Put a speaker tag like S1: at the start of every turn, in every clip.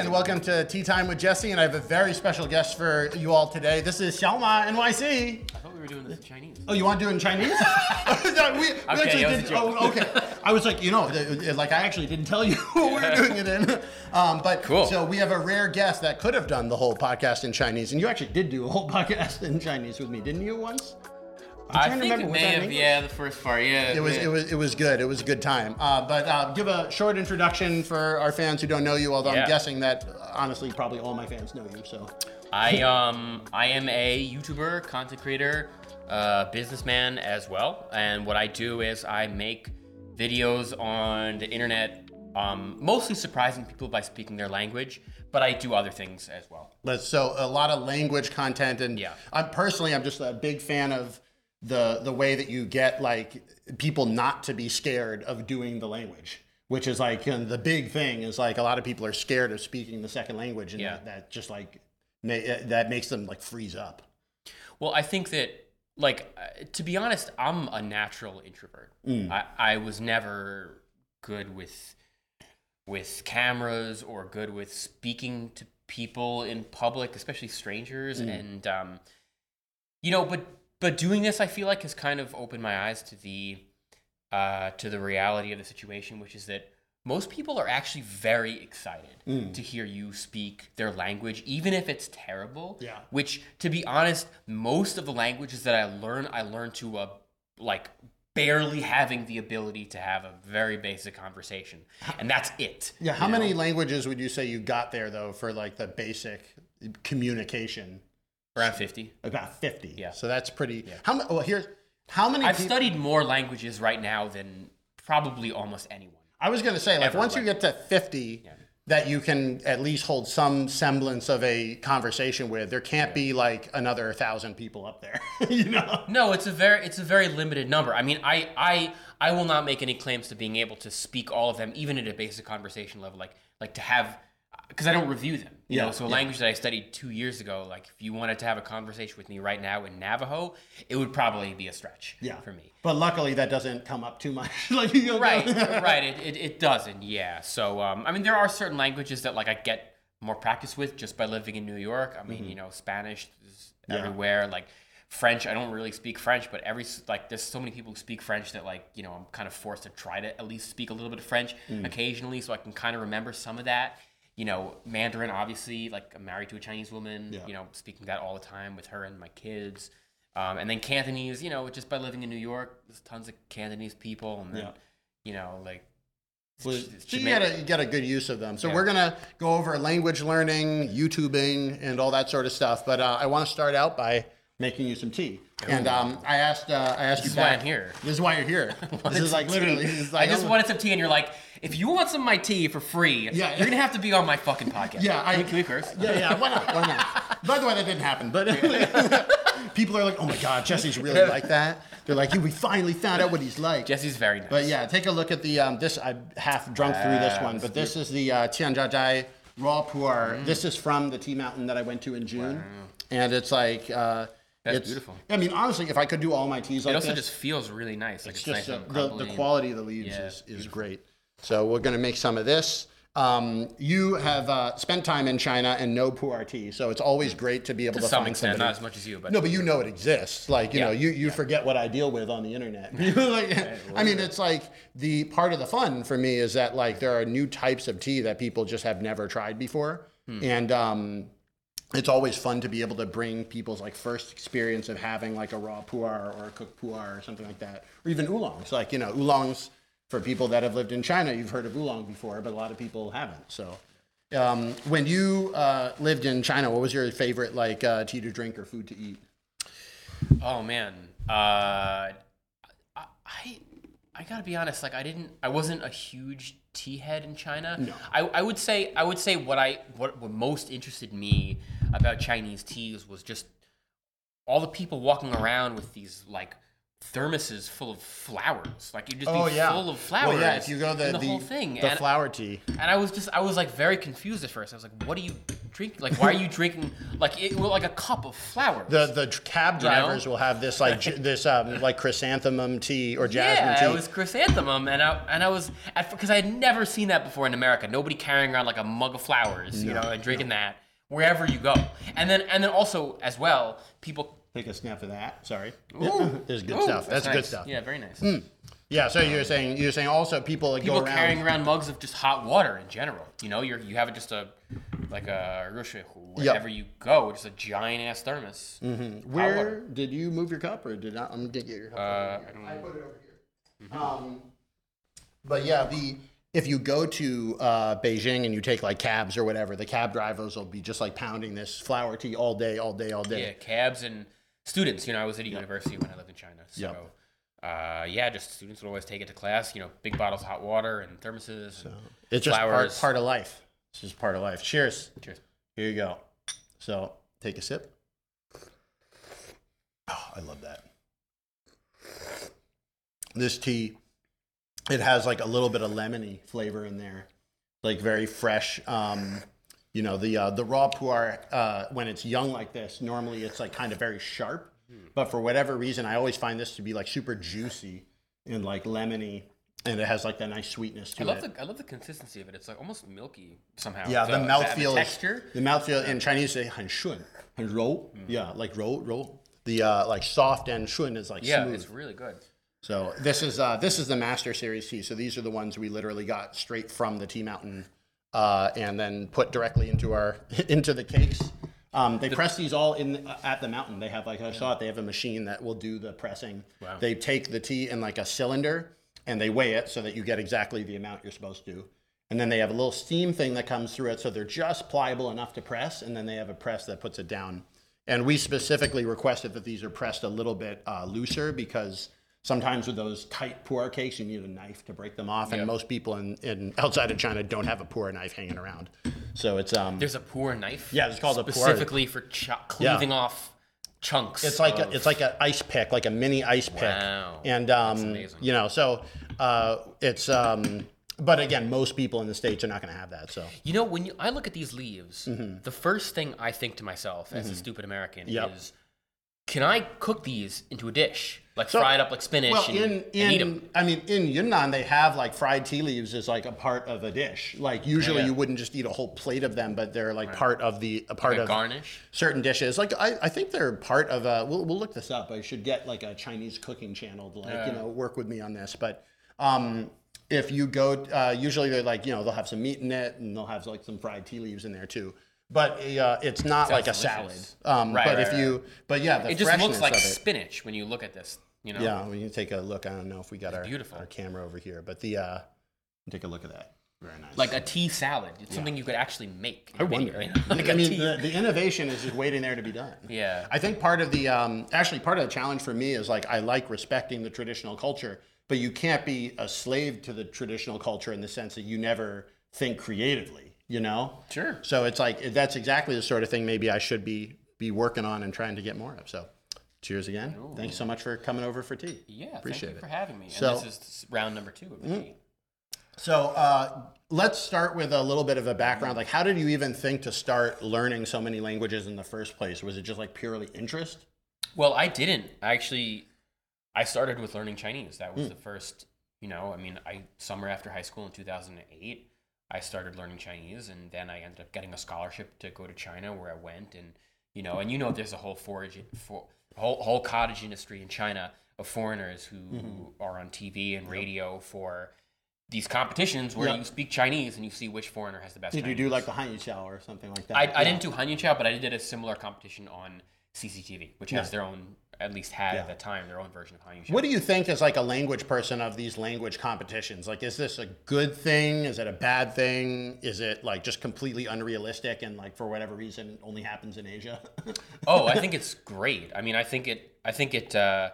S1: and welcome to Tea Time with Jesse. And I have a very special guest for you all today. This is Xiaoma NYC.
S2: I thought we were doing this in Chinese.
S1: Oh, you want to do it in Chinese? No, we, we actually
S2: it
S1: did. Oh, okay. I was like, you know, like I actually didn't tell you what we were doing it in. Um, but
S2: Cool.
S1: So we have a rare guest that could have done the whole podcast in Chinese, and you actually did do a whole podcast in Chinese with me, didn't you? Once. I'm
S2: I
S1: trying to
S2: think
S1: remember,
S2: it may
S1: that
S2: have, yeah, the first part, yeah.
S1: It was,
S2: yeah.
S1: it was it was good. It was a good time. Uh, but uh, give a short introduction for our fans who don't know you. Although I'm guessing that uh, honestly, probably all my fans know you. So
S2: I um I am a YouTuber, content creator, uh, businessman as well. And what I do is I make videos on the internet, um, mostly surprising people by speaking their language, but I do other things as well.
S1: But so a lot of language content, and
S2: Yeah.
S1: I'm personally I'm just a big fan of the the way that you get like people not to be scared of doing the language, which is like you know, the big thing is like a lot of people are scared of speaking the second language, and
S2: Yeah.
S1: that, that just like that makes them like freeze up.
S2: Well, I think that, like, uh, to be honest, I'm a natural introvert. I, I was never good with with cameras or good with speaking to people in public, especially strangers. And um, you know, but but doing this, I feel like has kind of opened my eyes to the uh, to the reality of the situation, which is that most people are actually very excited to hear you speak their language, even if it's terrible.
S1: Yeah.
S2: Which, to be honest, most of the languages that I learn, I learn to uh, like barely having the ability to have a very basic conversation, and that's it.
S1: Yeah, how
S2: know?
S1: many languages would you say you got there though for like the basic communication?
S2: Around fifty.
S1: About fifty.
S2: Yeah.
S1: So that's pretty. How many? Well, here's how many.
S2: I've
S1: peop-
S2: studied more languages right now than probably almost anyone.
S1: I was gonna say like once you get to fifty, that you can at least hold some semblance of a conversation with. There can't be like another thousand people up there. you know.
S2: No, it's a very it's a very limited number. I mean, I I I will not make any claims to being able to speak all of them, even at a basic conversation level. Like like to have because I don't review them. You
S1: Yeah,
S2: know, so a
S1: yeah.
S2: language that I studied two years ago, like if you wanted to have a conversation with me right now in Navajo, it would probably be a stretch.
S1: Yeah.
S2: For me.
S1: But luckily that doesn't come up too much. like you
S2: Right, right. It, it, it doesn't, yeah. So, um, I mean, there are certain languages that like I get more practice with just by living in New York. I mean, you know, Spanish is
S1: Mm-hmm. Yeah.
S2: everywhere. Like French, I don't really speak French, but every like there's so many people who speak French that like you know I'm kind of forced to try to at least speak a little bit of French
S1: Mm.
S2: occasionally, so I can kind of remember some of that. You know, Mandarin, obviously, like I'm married to a Chinese woman.
S1: Yeah.
S2: You know, speaking that all the time with her and my kids. Um, and then Cantonese, you know, just by living in New York, there's tons of Cantonese people, and then
S1: Yeah.
S2: you know, like
S1: so you get a you get a good use of them. So
S2: Yeah.
S1: we're gonna go over language learning, YouTubing, and all that sort of stuff. But uh, I want to start out by making you some tea. And um, I asked uh, I asked
S2: This
S1: you
S2: is why
S1: back.
S2: I'm here.
S1: This is why you're here. this is like literally. This is
S2: I
S1: like,
S2: just wanted some tea, and you're like, if you want some of my tea for free,
S1: Yeah.
S2: you're gonna have to be on my fucking podcast.
S1: Yeah, I-
S2: can, we, can we curse?
S1: Yeah, yeah. Why not? Why not? By the way, that didn't happen. But people are like, "Oh my God, Jesse's really like that." They're like, "We finally found out what he's like."
S2: Jesse's very nice.
S1: But yeah, take a look at the um, this. I half drunk through this one, but this is the uh, Tianjia raw pu'er. This is from the tea mountain that I went to in June, and it's like uh,
S2: That's
S1: it's,
S2: beautiful.
S1: I mean, honestly, if I could do all my teas like this,
S2: it also
S1: this,
S2: just feels really nice. Like
S1: it's
S2: it's,
S1: just
S2: nice
S1: uh,
S2: and
S1: the, the quality of the leaves
S2: Yeah,
S1: is, is great. So we're gonna make some of this. Um, you have uh, spent time in China and know pu'er tea, so it's always great to be able to,
S2: to some
S1: find
S2: extent,
S1: somebody.
S2: not as much as you, but
S1: No, but you know it exists. Like, you
S2: Yeah.
S1: know, you, you forget what I deal with on the internet. like, I mean, it's like the part of the fun for me is that like there are new types of tea that people just have never tried before.
S2: Hmm.
S1: And um, it's always fun to be able to bring people's like first experience of having like a raw pu'er or a cooked pu'er or something like that. Or even oolongs. Like, you know, oolongs for people that have lived in China, you've heard of oolong before, but a lot of people haven't. So um, when you uh, lived in China, what was your favorite like uh, tea to drink or food to eat?
S2: Oh man, uh, I, I I gotta be honest. Like I didn't, I wasn't a huge tea head in China.
S1: No.
S2: I, I would say I would say what I what what most interested me about Chinese teas was just all the people walking around with these like thermoses full of flowers. Like you'd just be full of flowers.
S1: Oh, Well, yeah, if you go the
S2: the,
S1: the,
S2: whole thing,
S1: the
S2: and,
S1: flower tea.
S2: and I was just I was like very confused at first. I was like, what are you drinking? Like, why are you drinking like it, well, like a cup of flowers?
S1: The the cab
S2: You know?
S1: drivers will have this like j- this um, like chrysanthemum tea or jasmine
S2: yeah,
S1: tea.
S2: Yeah, it was chrysanthemum, and I and I was because I had never seen that before in America. Nobody carrying around like a mug of flowers, you know, and drinking that wherever you go. And then and then also as well, people.
S1: Take a snap of that. Sorry.
S2: Ooh.
S1: There's good
S2: Ooh,
S1: stuff. That's, good
S2: nice.
S1: stuff.
S2: Yeah, very nice.
S1: Yeah. So you're saying you're saying also people that
S2: People
S1: go around.
S2: carrying around mugs of just hot water in general. You know, you're you have it just a like a wherever you go, just a giant ass thermos.
S1: Mm-hmm. Where did you move your cup or did not? I'm gonna get your cup.
S2: Uh, I
S1: here.
S2: don't
S1: I put it over here. Um, but yeah, the if you go to uh, Beijing and you take like cabs or whatever, the cab drivers will be just like pounding this flower tea all day, all day, all day.
S2: Yeah, cabs and students. You know, I was at a university when I lived in China, so.
S1: Yep.
S2: Uh, yeah, just students would always take it to class. You know, big bottles of hot water and thermoses. And
S1: It's just part, part of life. It's just part of life. Cheers.
S2: Cheers.
S1: Here you go. So take a sip. Oh, I love that. This tea, it has like a little bit of lemony flavor in there, like very fresh. Um, you know, the uh, the raw pu'er, uh, when it's young like this, normally it's like kind of very sharp. Hmm. But for whatever reason, I always find this to be like super juicy and like lemony. And it has like that nice sweetness to
S2: I love
S1: it.
S2: the I love the consistency of it. It's like almost milky somehow.
S1: Yeah, the mouthfeel is-
S2: texture.
S1: The mouthfeel in Chinese say 很顺,很柔. Hmm. Yeah, like roll, roll. The uh, like soft and shun is like
S2: yeah,
S1: smooth.
S2: it's really good.
S1: So this is uh, this is the master series tea. So these are the ones we literally got straight from the Tea Mountain uh, and then put directly into our into the cakes. Um, they press these all in at the mountain. They have like I saw it. They have a machine that will do the pressing.
S2: Wow.
S1: They take the tea in like a cylinder and they weigh it so that you get exactly the amount you're supposed to. And then they have a little steam thing that comes through it, so they're just pliable enough to press. And then they have a press that puts it down. And we specifically requested that these are pressed a little bit uh, looser because sometimes with those tight pu'er cakes, you need a knife to break them off. And most people in, in outside of China don't have a pu'er knife hanging around. So it's um,
S2: There's a pour knife.
S1: Yeah, it's called a pour.
S2: specifically for ch- cleaving off chunks.
S1: It's like
S2: of-
S1: a, it's like an ice pick, like a mini ice pick.
S2: Wow.
S1: And um,
S2: amazing.
S1: you know, so uh, it's um, but again, most people in the states are not going to have that. So
S2: You know, when you, I look at these leaves,
S1: Mm-hmm.
S2: the first thing I think to myself as a stupid American
S1: Yep.
S2: is, can I cook these into a dish, like
S1: So-
S2: fry it up like spinach
S1: well,
S2: and,
S1: in
S2: and eat
S1: in
S2: 'em?
S1: I mean, in Yunnan, they have like fried tea leaves as like a part of a dish. Like usually,
S2: Yeah.
S1: you wouldn't just eat a whole plate of them, but they're like part of the a part
S2: Like a
S1: of
S2: garnish.
S1: certain dishes. Like I, I think they're part of a. We'll, we'll look this up. I should get like a Chinese cooking channel to like you know work with me on this. But um, if you go, uh, usually they're like you know they'll have some meat in it and they'll have like some fried tea leaves in there too. But uh, it's not like a
S2: delicious.
S1: salad. Um,
S2: Right,
S1: but
S2: right,
S1: if you, but yeah, the
S2: It just
S1: freshness
S2: looks like
S1: of it.
S2: spinach when you look at this. You know.
S1: Yeah, we can take a look. I don't know if we got our,
S2: beautiful.
S1: our camera over here, but the uh, take a look at that. Very nice.
S2: Like a tea salad. It's something you could actually make.
S1: I wonder.
S2: Like
S1: I
S2: a
S1: mean,
S2: tea.
S1: the, the innovation is just waiting there to be done.
S2: Yeah.
S1: I think part of the um, actually part of the challenge for me is like I like respecting the traditional culture, but you can't be a slave to the traditional culture in the sense that you never think creatively. You know.
S2: Sure.
S1: So it's like that's exactly the sort of thing maybe I should be be working on and trying to get more of. So, cheers again. Thanks so much for coming over for tea.
S2: Yeah,
S1: Appreciate
S2: thank you
S1: it.
S2: for having me.
S1: So-
S2: and this is round number two of the tea.
S1: So uh, let's start with a little bit of a background. Like, how did you even think to start learning so many languages in the first place? Was it just like purely interest?
S2: Well, I didn't. I actually I started with learning Chinese. That was the first, you know, I mean, I summer after high school in 2008, I started learning Chinese and then I ended up getting a scholarship to go to China where I went and you know, and you know there's a whole forage for whole whole cottage industry in China of foreigners who
S1: Mm-hmm.
S2: are on TV and radio for these competitions where
S1: Yep.
S2: you speak Chinese and you see which foreigner has the best
S1: Did you do like the Hanyu Qiao or something like that?
S2: I, I didn't do Hanyu Qiao, but I did a similar competition on CCTV, which has their own, at least had
S1: Yeah.
S2: at the time, their own version of Hanyu Qiao.
S1: What do you think as like a language person of these language competitions? Like, is this a good thing? Is it a bad thing? Is it like just completely unrealistic and like for whatever reason only happens in Asia?
S2: oh, I think it's great. I mean, I think it. I think it. Uh,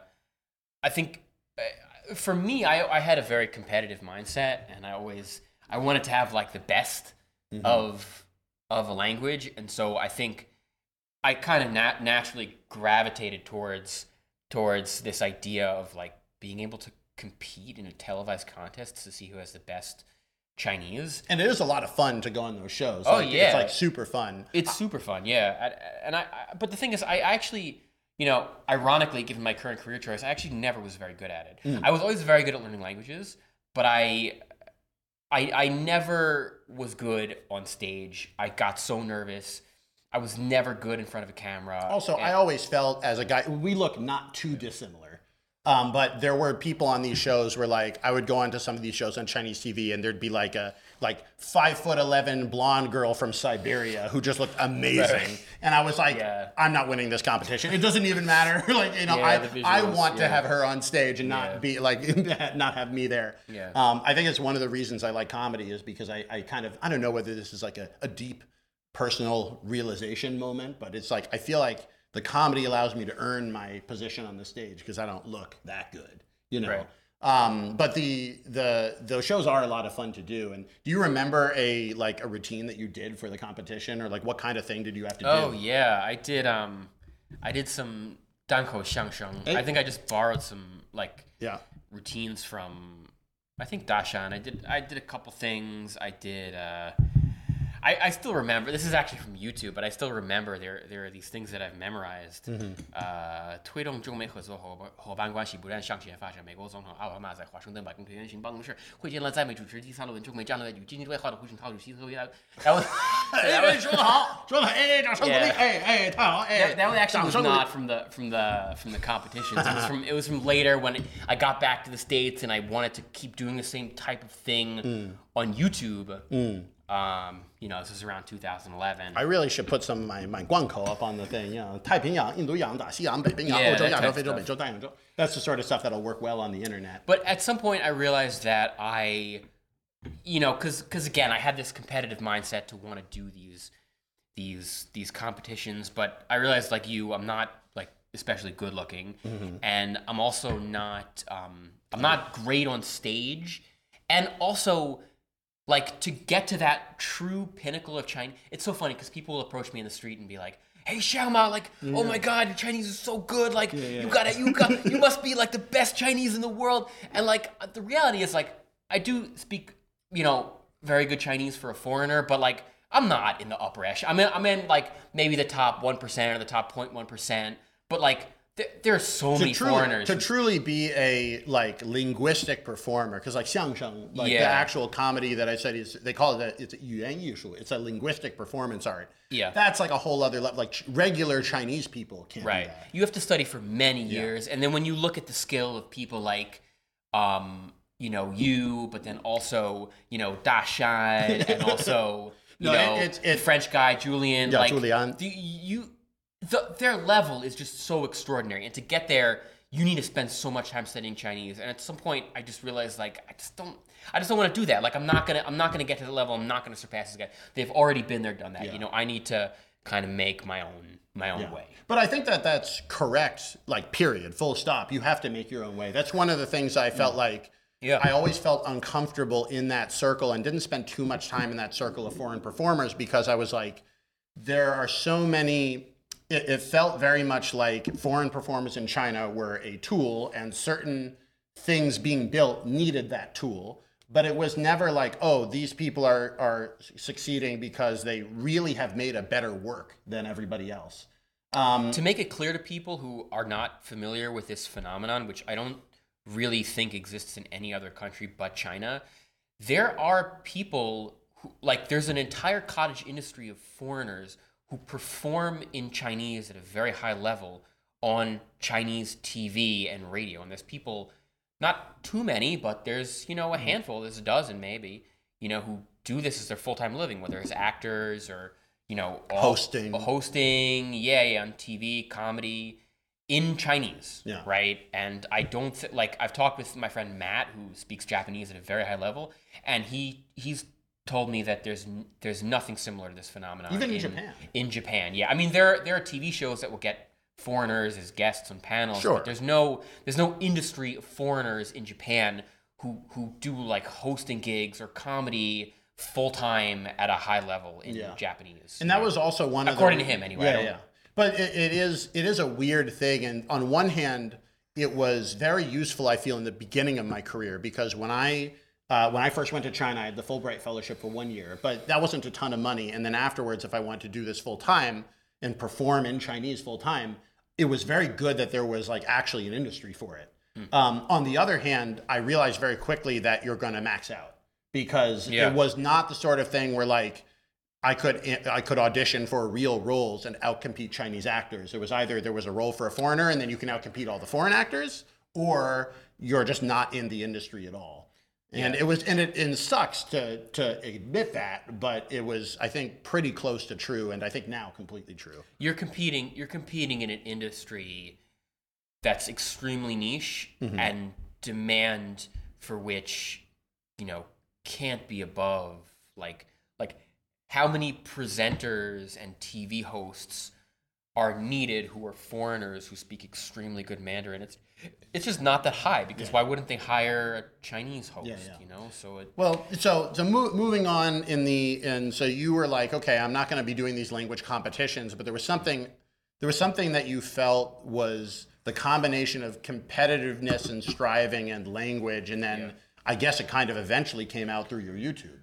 S2: I think uh, for me, I, I had a very competitive mindset, and I always I wanted to have like the best of of a language, and so I think I kind of nat- naturally gravitated towards towards this idea of like being able to compete in a televised contest to see who has the best Chinese.
S1: And it is a lot of fun to go on those shows.
S2: Oh,
S1: Like,
S2: yeah.
S1: it's like super fun.
S2: It's super fun, yeah. I- And I, I, but the thing is, I actually, you know, ironically, given my current career choice, I actually never was very good at it. Mm. I was always very good at learning languages, but I, I, I never was good on stage. I got so nervous. I was never good in front of a camera.
S1: Also, I always felt as a guy, we look not too dissimilar. Um, but there were people on these shows where like I would go onto some of these shows on Chinese TV and there'd be like a like five foot eleven blonde girl from Siberia who just looked amazing. And I was like,
S2: Yeah.
S1: I'm not winning this competition. It doesn't even matter. like, you know,
S2: Yeah,
S1: I, I
S2: visuals,
S1: want to have her on stage and not
S2: Yeah.
S1: be like not have me there.
S2: Yeah.
S1: Um, I think it's one of the reasons I like comedy is because I, I kind of I don't know whether this is like a, a deep personal realization moment, but it's like I feel like the comedy allows me to earn my position on the stage because I don't look that good, you know.
S2: Right.
S1: Um, but the the those shows are a lot of fun to do. And do you remember a like a routine that you did for the competition, or like what kind of thing did you have to
S2: Oh
S1: do?
S2: Oh yeah, I did. Um, I did some dankou xiangsheng. I think I just borrowed some like
S1: Yeah.
S2: routines from I think Dashan. I did I did a couple things. I did uh I, I still remember this is actually from YouTube, but I still remember there there are these things that I've memorized. Uh 推动中美合作伙伴伙伴关系不断向前发展。美国总统奥巴马在华盛顿白宫推进行办公室会见了在美主持第三轮中美战略与经济对话的胡锦涛主席特别来。That was
S1: 哎，哎说得好，说得好，哎，掌声鼓励，
S2: Yeah.
S1: 哎哎，太好，哎
S2: that, that one actually
S1: 掌
S2: was
S1: 声鼓励
S2: not from the from the from the competitions. It was from it was from later when I got back to the states and I wanted to keep doing the same type of thing on YouTube. Um, you know, this is around 2011.
S1: I really should put some of my, my guankou up on the thing, you know, 太平洋,印度洋,大西洋,北冰洋,欧洲,亚洲,非洲,美洲,大洋洲. That's the sort of stuff that'll work well on the internet.
S2: But at some point I realized that I, you know, cause, cause again, I had this competitive mindset to want to do these, these, these competitions, but I realized like you, I'm not like especially good looking mm-hmm. and I'm also not, um, I'm not great on stage and also like to get to that true pinnacle of China, it's so funny because people will approach me in the street and be like, "Hey, Xiaoma, like, oh my God, your Chinese is so good. Like, you got it, you got, you must be like the best Chinese in the world." And like, the reality is, like, I do speak, you know, very good Chinese for a foreigner, but like, I'm not in the upper echelon. I'm in, I'm in like maybe the top one percent or the top 0.1 percent. But like, there's so to many
S1: truly,
S2: foreigners
S1: to truly be a like linguistic performer because like xiangsheng like
S2: yeah.
S1: the actual comedy that i said is they call it a, it's yuyan yishu it's a linguistic performance art
S2: yeah
S1: that's like a whole other level like regular chinese people can't
S2: right you have to study for many years yeah. and then when you look at the skill of people like um you know you but then also you know da shan and also you
S1: no,
S2: know
S1: it,
S2: it,
S1: it,
S2: french guy julian
S1: yeah,
S2: like
S1: julian.
S2: you the, their level is just so extraordinary, and to get there, you need to spend so much time studying Chinese. And at some point, I just realized, like, I just don't. I just don't want to do that. Like, I'm not gonna. I'm not gonna get to the level. I'm not gonna surpass this guy. They've already been there, done that. You know, I need to kind of make my own my own way.
S1: But I think that that's correct, like, period, full stop. You have to make your own way. That's one of the things I felt mm. like
S2: Yeah.
S1: I always felt uncomfortable in that circle and didn't spend too much time in that circle of foreign performers because I was like, there are so many. It, it felt very much like foreign performers in China were a tool and certain things being built needed that tool. But it was never like, oh, these people are, are succeeding because they really have made a better work than everybody else. Um,
S2: to make it clear to people who are not familiar with this phenomenon, which I don't really think exists in any other country but China, there are people who, like, there's an entire cottage industry of foreigners who perform in Chinese at a very high level on Chinese TV and radio. And there's people, not too many, but there's, you know, a mm-hmm. handful, there's a dozen maybe, you know, who do this as their full time living, whether it's actors or, you know, all-
S1: Hosting.
S2: hosting, yeah, yeah, on TV, comedy in Chinese,
S1: Yeah.
S2: right? And I don't th- like I've talked with my friend Matt who speaks Japanese at a very high level, and he he's told me that there's there's nothing similar to this phenomenon
S1: Even in Japan.
S2: In Japan, yeah, I mean there there are TV shows that will get foreigners as guests on panels,
S1: Sure.
S2: but there's no there's no industry of foreigners in Japan who who do like hosting gigs or comedy full time at a high level in
S1: Yeah.
S2: Japanese.
S1: And that was also one
S2: According
S1: of the, According
S2: to him, anyway.
S1: Yeah, yeah. But it, it is it is a weird thing, and on one hand, it was very useful. I feel in the beginning of my career because when I uh, when I first went to China, I had the Fulbright Fellowship for one year, but that wasn't a ton of money. And then afterwards, if I wanted to do this full time and perform in Chinese full time, it was very good that there was like actually an industry for it. Um, on the other hand, I realized very quickly that you're going to max out because
S2: Yeah.
S1: it was not the sort of thing where like I could I could audition for real roles and outcompete Chinese actors. It was either there was a role for a foreigner and then you can outcompete all the foreign actors, or you're just not in the industry at all. And it was and it and it sucks to to admit that, but it was I think pretty close to true, and I think now completely true.
S2: you're competing you're competing in an industry that's extremely niche
S1: Mm-hmm.
S2: and demand for which you know can't be above like like how many presenters and TV hosts are needed who are foreigners who speak extremely good Mandarin it's it's just not that high because why wouldn't they hire a Chinese host
S1: yeah.
S2: you know so it
S1: Well, so so mo- moving on in the and so you were like, okay, I'm not going to be doing these language competitions, but there was something there was something that you felt was the combination of competitiveness and striving and language, and then I guess it kind of eventually came out through your YouTube.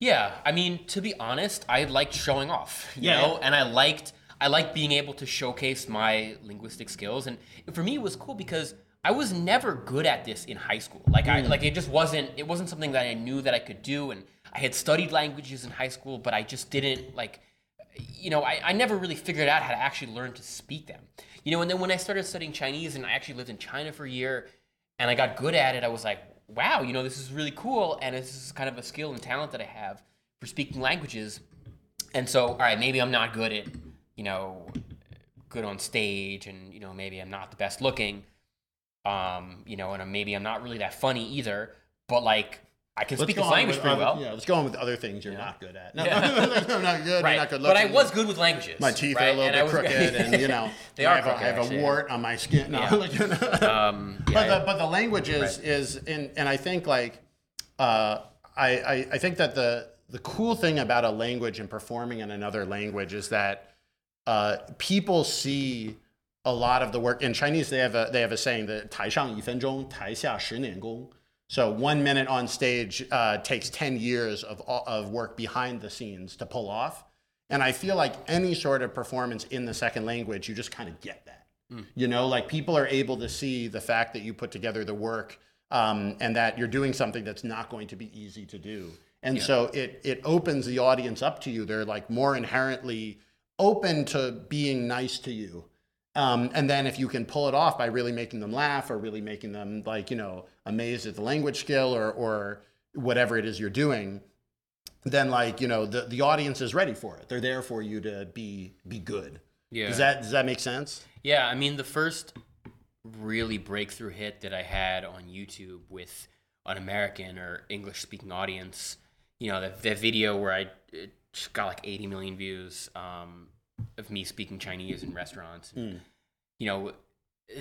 S2: Yeah, I mean, to be honest, I liked showing off, you
S1: Yeah,
S2: know,
S1: yeah.
S2: and I liked I like being able to showcase my linguistic skills, and for me, it was cool because I was never good at this in high school. Like I mm. like it just wasn't it wasn't something that I knew that I could do, and I had studied languages in high school, but I just didn't like. You know, I, I never really figured out how to actually learn to speak them. You know, and then when I started studying Chinese and I actually lived in China for a year and I got good at it, I was like, wow, you know, this is really cool. And this is kind of a skill and talent that I have for speaking languages. And so, all right, maybe I'm not good at, you know, good on stage and, you know, maybe I'm not the best looking. Um, you know, and I'm, maybe I'm not really that funny either, but like I can speak
S1: go
S2: this
S1: on
S2: language pretty
S1: other-
S2: well.
S1: Yeah, let's go on with other things you're not good at. No,
S2: Yeah.
S1: no, no, not good.
S2: Right.
S1: You're not good
S2: but I was good with languages.
S1: My teeth
S2: right?
S1: are a little
S2: And
S1: bit crooked, and you know,
S2: They
S1: I
S2: are
S1: have, a, I
S2: crooked,
S1: have a
S2: actually.
S1: wart on my skin. No,
S2: Yeah.
S1: like, you know.
S2: Um, yeah,
S1: but the but the language is
S2: Right.
S1: is and and I think like uh, I, I I think that the the cool thing about a language and performing in another language is that uh, people see a lot of the work in Chinese. They have a they have a saying that 台上一分钟，台下十年功. So one minute on stage uh, takes ten years of of work behind the scenes to pull off. And I feel like any sort of performance in the second language, you just kind of get that. You know, like people are able to see the fact that you put together the work um, and that you're doing something that's not going to be easy to do. And so it it opens the audience up to you. They're like more inherently open to being nice to you. Um, and then if you can pull it off by really making them laugh or really making them like, you know, amazed at the language skill or, or whatever it is you're doing, then like, you know, the, the audience is ready for it. They're there for you to be, be good.
S2: yeah.
S1: Does that, does that make sense?
S2: Yeah, I mean, the first really breakthrough hit that I had on YouTube with an American or English speaking audience, you know, that, that video where I it got like 80 million views um, of me speaking Chinese in restaurants.
S1: Mm.
S2: You know,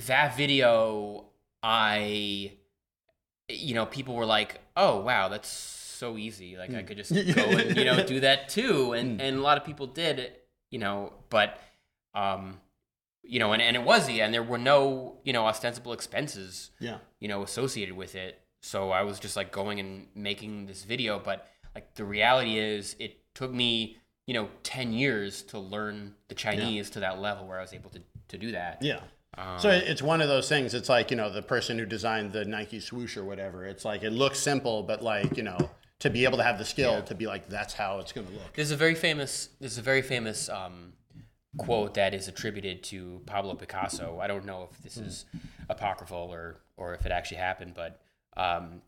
S2: that video, I, you know, people were like, oh, wow, that's so easy. Like, I could just go and, you know, do that too. And, and a lot of people did, you know, but, um, you know, and, and it was the and there were no, you know, ostensible expenses,
S1: Yeah.
S2: you know, associated with it. So I was just like going and making this video, but like the reality is it took me, you know, 10 years to learn the Chinese to that level where I was able to, to do that.
S1: Yeah.
S2: Um,
S1: So it's one of those things. It's like, you know, the person who designed the Nike swoosh or whatever. It's like, it looks simple, but like, you know, to be able to have the skill to be like, that's how it's going to look.
S2: There's a very famous there's a very famous um, quote that is attributed to Pablo Picasso. I don't know if this is apocryphal or or if it actually happened, but um,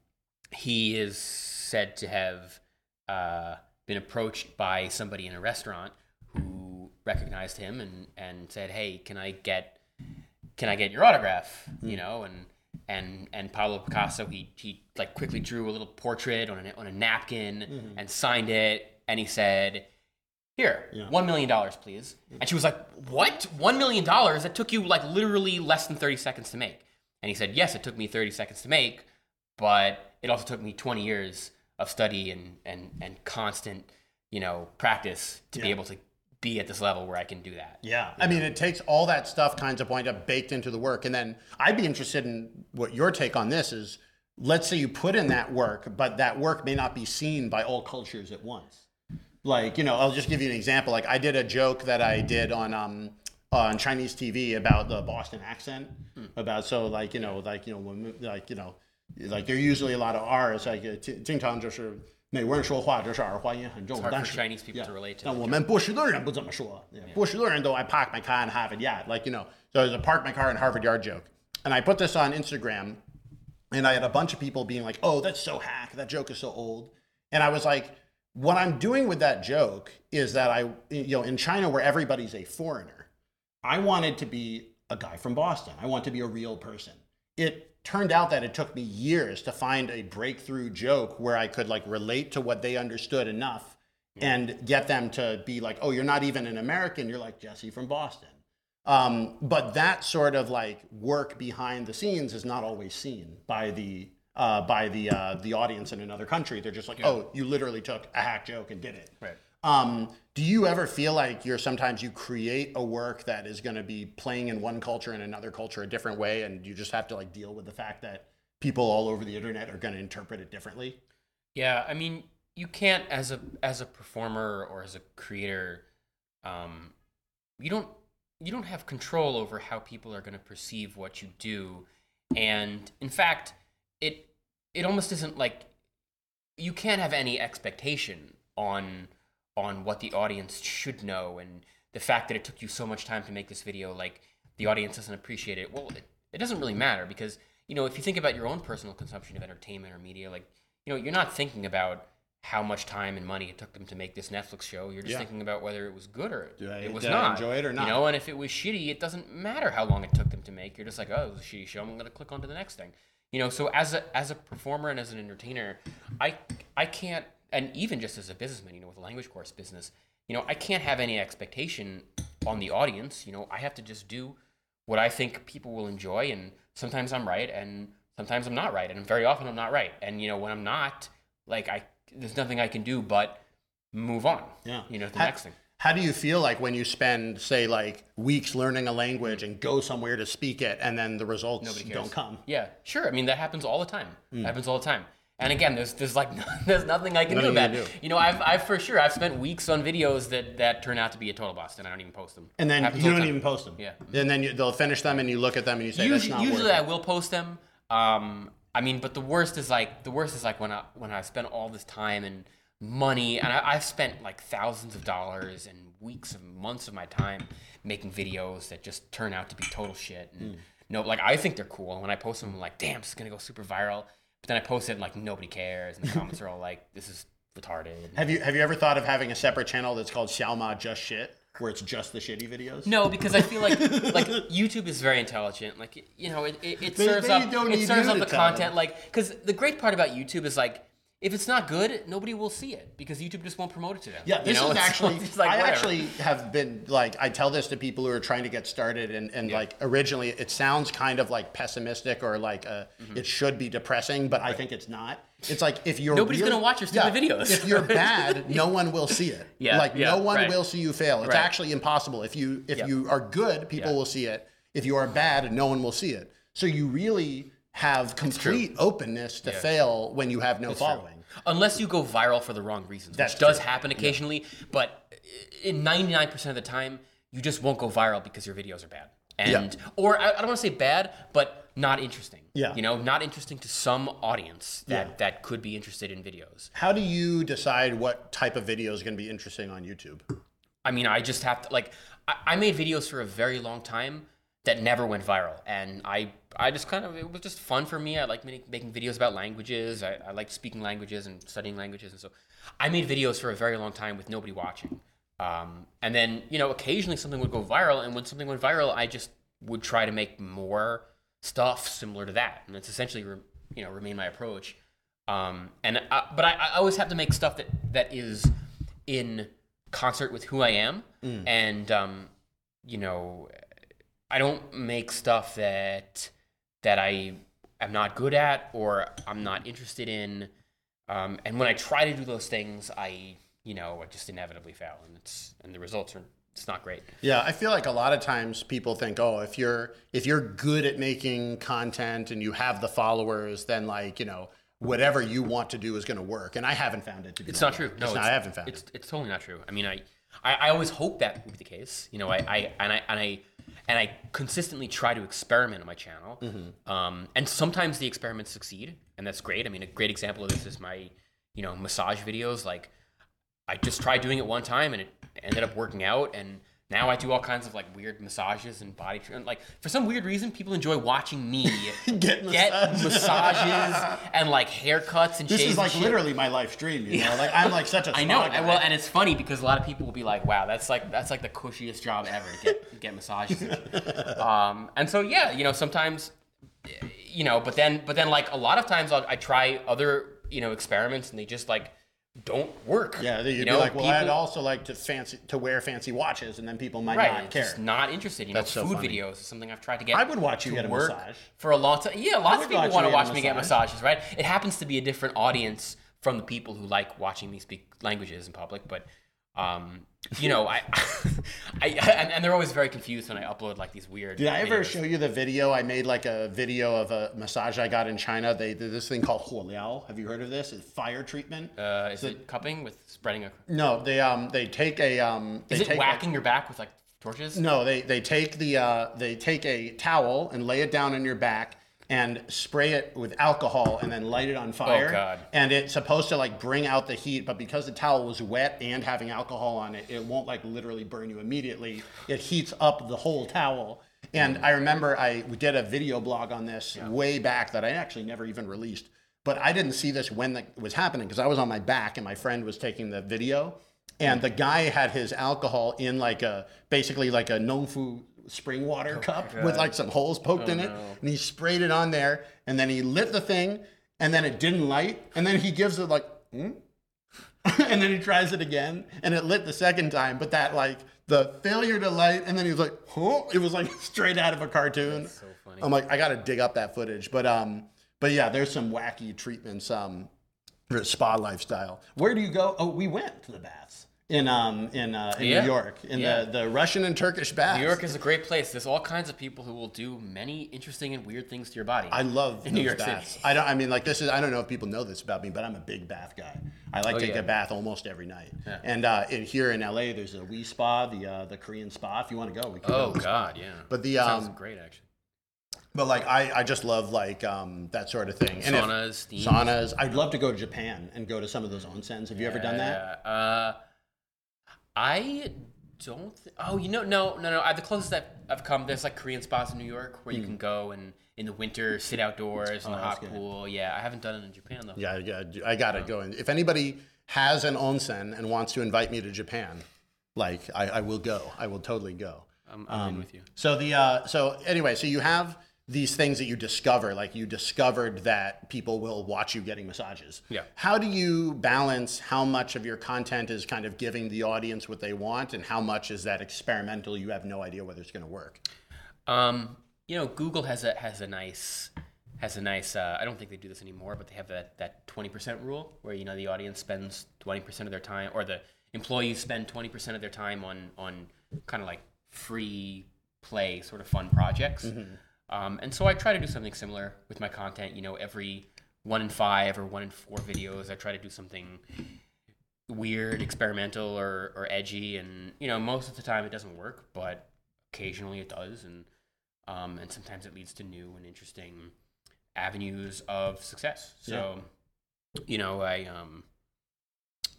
S2: he is said to have uh, been approached by somebody in a restaurant who recognized him and and said, "Hey, can I get can I get your autograph?" Hmm. You know, and and and Pablo Picasso he he like quickly drew a little portrait on a on a napkin mm-hmm. and signed it, and he said, "Here, one million dollars, please." And she was like, "What? One million dollars? That took you like literally less than thirty seconds to make." And he said, "Yes, it took me thirty seconds to make, but it also took me twenty years of study and and and constant, you know, practice to be able to be at this level where I can do that."
S1: Yeah. I mean, it takes all that stuff kinds of wind up baked into the work. And then I'd be interested in what your take on this is let's say you put in that work, but that work may not be seen by all cultures at once. Like, you know, I'll just give you an example. Like, I did a joke that I did on um, on Chinese TV about the Boston accent. About so like you know like you know when like you know like there are usually a lot of R's like uh, 经经常就是美国人说话就是儿化音很重，
S2: hard
S1: 但
S2: for
S1: 是
S2: Chinese people
S1: yeah.
S2: to relate to.
S1: 但我们波士顿人不这么说，波士顿人都 I park my car and have it yet. Like you know, so there's a park my car in Harvard Yard joke, and I put this on Instagram, and I had a bunch of people being like, "Oh, that's so hack. That joke is so old," and I was like, "What I'm doing with that joke is that I, you know, in China where everybody's a foreigner, I wanted to be a guy from Boston. I want to be a real person. It turned out that it took me years to find a breakthrough joke where I could like relate to what they understood enough and get them to be like, oh, you're not even an American. You're like Jesse from Boston. Um, but that sort of like work behind the scenes is not always seen by the uh, by the uh, the audience in another country. They're just like, oh, you literally took a hack joke and did it.
S2: Right.
S1: Um, do you ever feel like you're sometimes you create a work that is going to be playing in one culture and another culture a different way, and you just have to like deal with the fact that people all over the internet are going to interpret it differently?
S2: Yeah, I mean, you can't as a as a performer or as a creator, um, you don't you don't have control over how people are going to perceive what you do, and in fact, it it almost isn't like you can't have any expectation on on what the audience should know, and the fact that it took you so much time to make this video, like the audience doesn't appreciate it. Well, it, it doesn't really matter because you know if you think about your own personal consumption of entertainment or media, like you know, you're not thinking about how much time and money it took them to make this Netflix show. You're just
S1: Yeah.
S2: thinking about whether it was good or
S1: Did I-
S2: it was
S1: did I
S2: not.
S1: enjoy it or not?
S2: You know, and if it was shitty, it doesn't matter how long it took them to make. You're just like, oh, it was a shitty show. I'm going to click on to the next thing. You know, so as a as a performer and as an entertainer, I I can't, and even just as a businessman, you know, with a language course business, you know, I can't have any expectation on the audience. You know, I have to just do what I think people will enjoy, and sometimes I'm right, and sometimes I'm not right, and very often I'm not right. And you know, when I'm not, like I, there's nothing I can do but move on.
S1: Yeah.
S2: You know, the
S1: How-
S2: next thing.
S1: How do you feel like when you spend, say, like weeks learning a language and go somewhere to speak it, and then the results don't come?
S2: Yeah, sure. I mean, that happens all the time. That happens all the time. And again, there's there's like there's nothing I can do
S1: Nothing you
S2: about it.
S1: do.
S2: You know, I've I've for sure I've spent weeks on videos that that turn out to be a total bust, and I don't even post them.
S1: And then you don't
S2: time.
S1: even post them.
S2: Yeah.
S1: And then you, they'll finish them, and you look at them, and you say,
S2: Usually,
S1: "That's not
S2: usually I
S1: it."
S2: will post them. Um, I mean, but the worst is like the worst is like when I when I spent all this time and money, and I, I've spent like thousands of dollars and weeks and months of my time making videos that just turn out to be total shit. And
S1: Hmm.
S2: no, like I think they're cool. And when I post them, I'm like, damn, this is gonna go super viral. But then I post it and like nobody cares, and the comments are all like, this is retarded.
S1: Have you have you ever thought of having a separate channel that's called Xiaoma Just Shit, where it's just the shitty videos?
S2: No, because I feel like like YouTube is very intelligent. Like you know, it, it, it serves
S1: they
S2: up it serves up the content. Like because the great part about YouTube is like if it's not good, nobody will see it because YouTube just won't promote it to them.
S1: Yeah,
S2: You
S1: this
S2: know,
S1: is
S2: it's-
S1: actually.
S2: it's like,
S1: I
S2: whatever.
S1: actually have been like I tell this to people who are trying to get started, and and like originally it sounds kind of like pessimistic or like uh
S2: Mm-hmm.
S1: it should be depressing, but I think it's not. It's like if you're
S2: Nobody's
S1: really-
S2: gonna watch your stupid videos.
S1: If you're bad, no one will see it.
S2: Yeah,
S1: like
S2: yeah,
S1: no one
S2: right.
S1: will see you fail. It's
S2: Right.
S1: actually impossible. If you if
S2: Yeah.
S1: you are good, people
S2: Yeah.
S1: will see it. If you are bad, no one will see it. So you really have complete openness to fail when you have no following.
S2: Unless you go viral for the wrong reasons,
S1: That's
S2: which does
S1: true.
S2: happen occasionally. But in 99% of the time, you just won't go viral because your videos are bad. And or I, I don't want to say bad, but not interesting.
S1: Yeah.
S2: You know, not interesting to some audience that
S1: Yeah.
S2: that could be interested in videos.
S1: How do you decide what type of video is going to be interesting on YouTube?
S2: I mean, I just have to like I, I made videos for a very long time that never went viral, and I I just kind of it was just fun for me. I like making, videos about languages. I, I like speaking languages and studying languages, and so I made videos for a very long time with nobody watching. Um, and then you know occasionally something would go viral, and when something went viral, I just would try to make more stuff similar to that, and it's essentially re, you know remain my approach. Um, and I, but I, I always have to make stuff that that is in concert with who I am, and um, you know, I don't make stuff that that I am not good at or I'm not interested in. Um, and when I try to do those things, I you know I just inevitably fail, and it's and the results are it's not great.
S1: Yeah, I feel like a lot of times people think, oh, if you're if you're good at making content and you have the followers, then like you know whatever you want to do is going to work. And I haven't found it to be.
S2: It's not true. No,
S1: It's not-
S2: it's,
S1: I haven't found
S2: it's,
S1: it.
S2: It's totally not true. I mean, I, I, I always hope that would be the case. You know, I, I and I and I and I consistently try to experiment on my channel.
S1: Mm-hmm.
S2: Um, and sometimes the experiments succeed, and that's great. I mean, a great example of this is my, you know, massage videos. Like, I just tried doing it one time, and it ended up working out, and. Now I do all kinds of like weird massages and body treatment. Like for some weird reason, people enjoy watching me
S1: Get
S2: get massages and like haircuts and
S1: This is like literally my life stream. You know, like I'm like such a.
S2: I know.
S1: guy.
S2: Well, and it's funny because a lot of people will be like, "Wow, that's like that's like the cushiest job ever to get get massages." um, and so yeah, you know, sometimes, you know, but then but then like a lot of times I'll, I try other you know experiments and they just like don't work.
S1: yeah, you'd
S2: you
S1: be like, well, I'd
S2: people-
S1: also like to fancy to wear fancy watches, and then people might
S2: Right,
S1: not care.
S2: just not interested. You
S1: That's
S2: know,
S1: so
S2: food
S1: funny.
S2: videos is something I've tried to get.
S1: I would watch you get a massage.
S2: for a long time. Yeah, lots of people want to watch me get massages, right? It happens to be a different audience from the people who like watching me speak languages in public, but um, you know, I, I, and, and they're always very confused when I upload like these weird.
S1: Did I ever
S2: videos.
S1: show you the video? I made like a video of a massage I got in China. They did this thing called huoliao. Have you heard of this? It's fire treatment.
S2: Uh, is it cupping with spreading a?
S1: no, they um they take a um they
S2: Is it
S1: take
S2: whacking your back with like torches?
S1: No, they they take the uh, they take a towel and lay it down on your back and spray it with alcohol and then light it on oh, fire.
S2: Oh, God.
S1: And it's supposed to like bring out the heat, but because the towel was wet and having alcohol on it, it won't like literally burn you immediately. It heats up the whole towel. And mm. I remember I did a video blog on this way back that I actually never even released. But I didn't see this when it was happening because I was on my back and my friend was taking the video. And the guy had his alcohol in like a basically like a Nongfu spring water cup with like some holes poked in it. And he sprayed it on there and then he lit the thing and then it didn't light. And then he gives it like, hmm? and then he tries it again and it lit the second time. But that like the failure to light and then he was like, huh? It was like straight out of a cartoon.
S2: So funny.
S1: I'm like, I got to dig up that footage. But um, but yeah, there's some wacky treatments um, for the spa lifestyle. Where do you go? Oh, we went to the baths in um in uh, in
S2: Yeah.
S1: New York in
S2: Yeah.
S1: the the Russian and Turkish baths.
S2: New York is a great place. There's all kinds of people who will do many interesting and weird things to your body.
S1: I love
S2: New York
S1: baths.
S2: City.
S1: I don't. I mean, like this is. I don't know if people know this about me, but I'm a big bath guy. I like
S2: Oh,
S1: to take a bath almost every night.
S2: Yeah.
S1: And uh, in, here in LA, there's a Wi Spa, the uh, the Korean spa. If you want to go, we can.
S2: Oh
S1: go.
S2: God, yeah.
S1: But the
S2: sounds
S1: um,
S2: great actually.
S1: but like I, I just love like um that sort of thing. And
S2: Saunas, steams.
S1: saunas. I'd love to go to Japan and go to some of those onsens. Have you ever done that?
S2: Yeah, Uh, I don't. Th- oh, you know, no, no, no. I, the closest I've, I've come, there's like Korean spas in New York where you can go and in the winter sit outdoors in the
S1: Hmm. Oh, that's
S2: hot
S1: good.
S2: pool. Yeah, I haven't done it in Japan though.
S1: Yeah, yeah, I gotta go. And if anybody has an onsen and wants to invite me to Japan, like I, I will go. I will totally go.
S2: I'm, I'm in with you.
S1: So the uh, so anyway, so you have these things that you discover, like you discovered that people will watch you getting massages.
S2: Yeah.
S1: How do you balance how much of your content is kind of giving the audience what they want, and how much is that experimental? You have no idea whether it's going to work.
S2: Um, you know, Google has a has a nice has a nice. Uh, I don't think they do this anymore, but they have that that twenty percent rule where you know the audience spends twenty percent of their time, or the employees spend twenty percent of their time on on kind of like free play sort of fun projects. Um, and so I try to do something similar with my content. You know, every one in five or one in four videos, I try to do something weird, experimental, or, or edgy. And you know, most of the time it doesn't work, but occasionally it does, and um, and sometimes it leads to new and interesting avenues of success. So, you know, I um,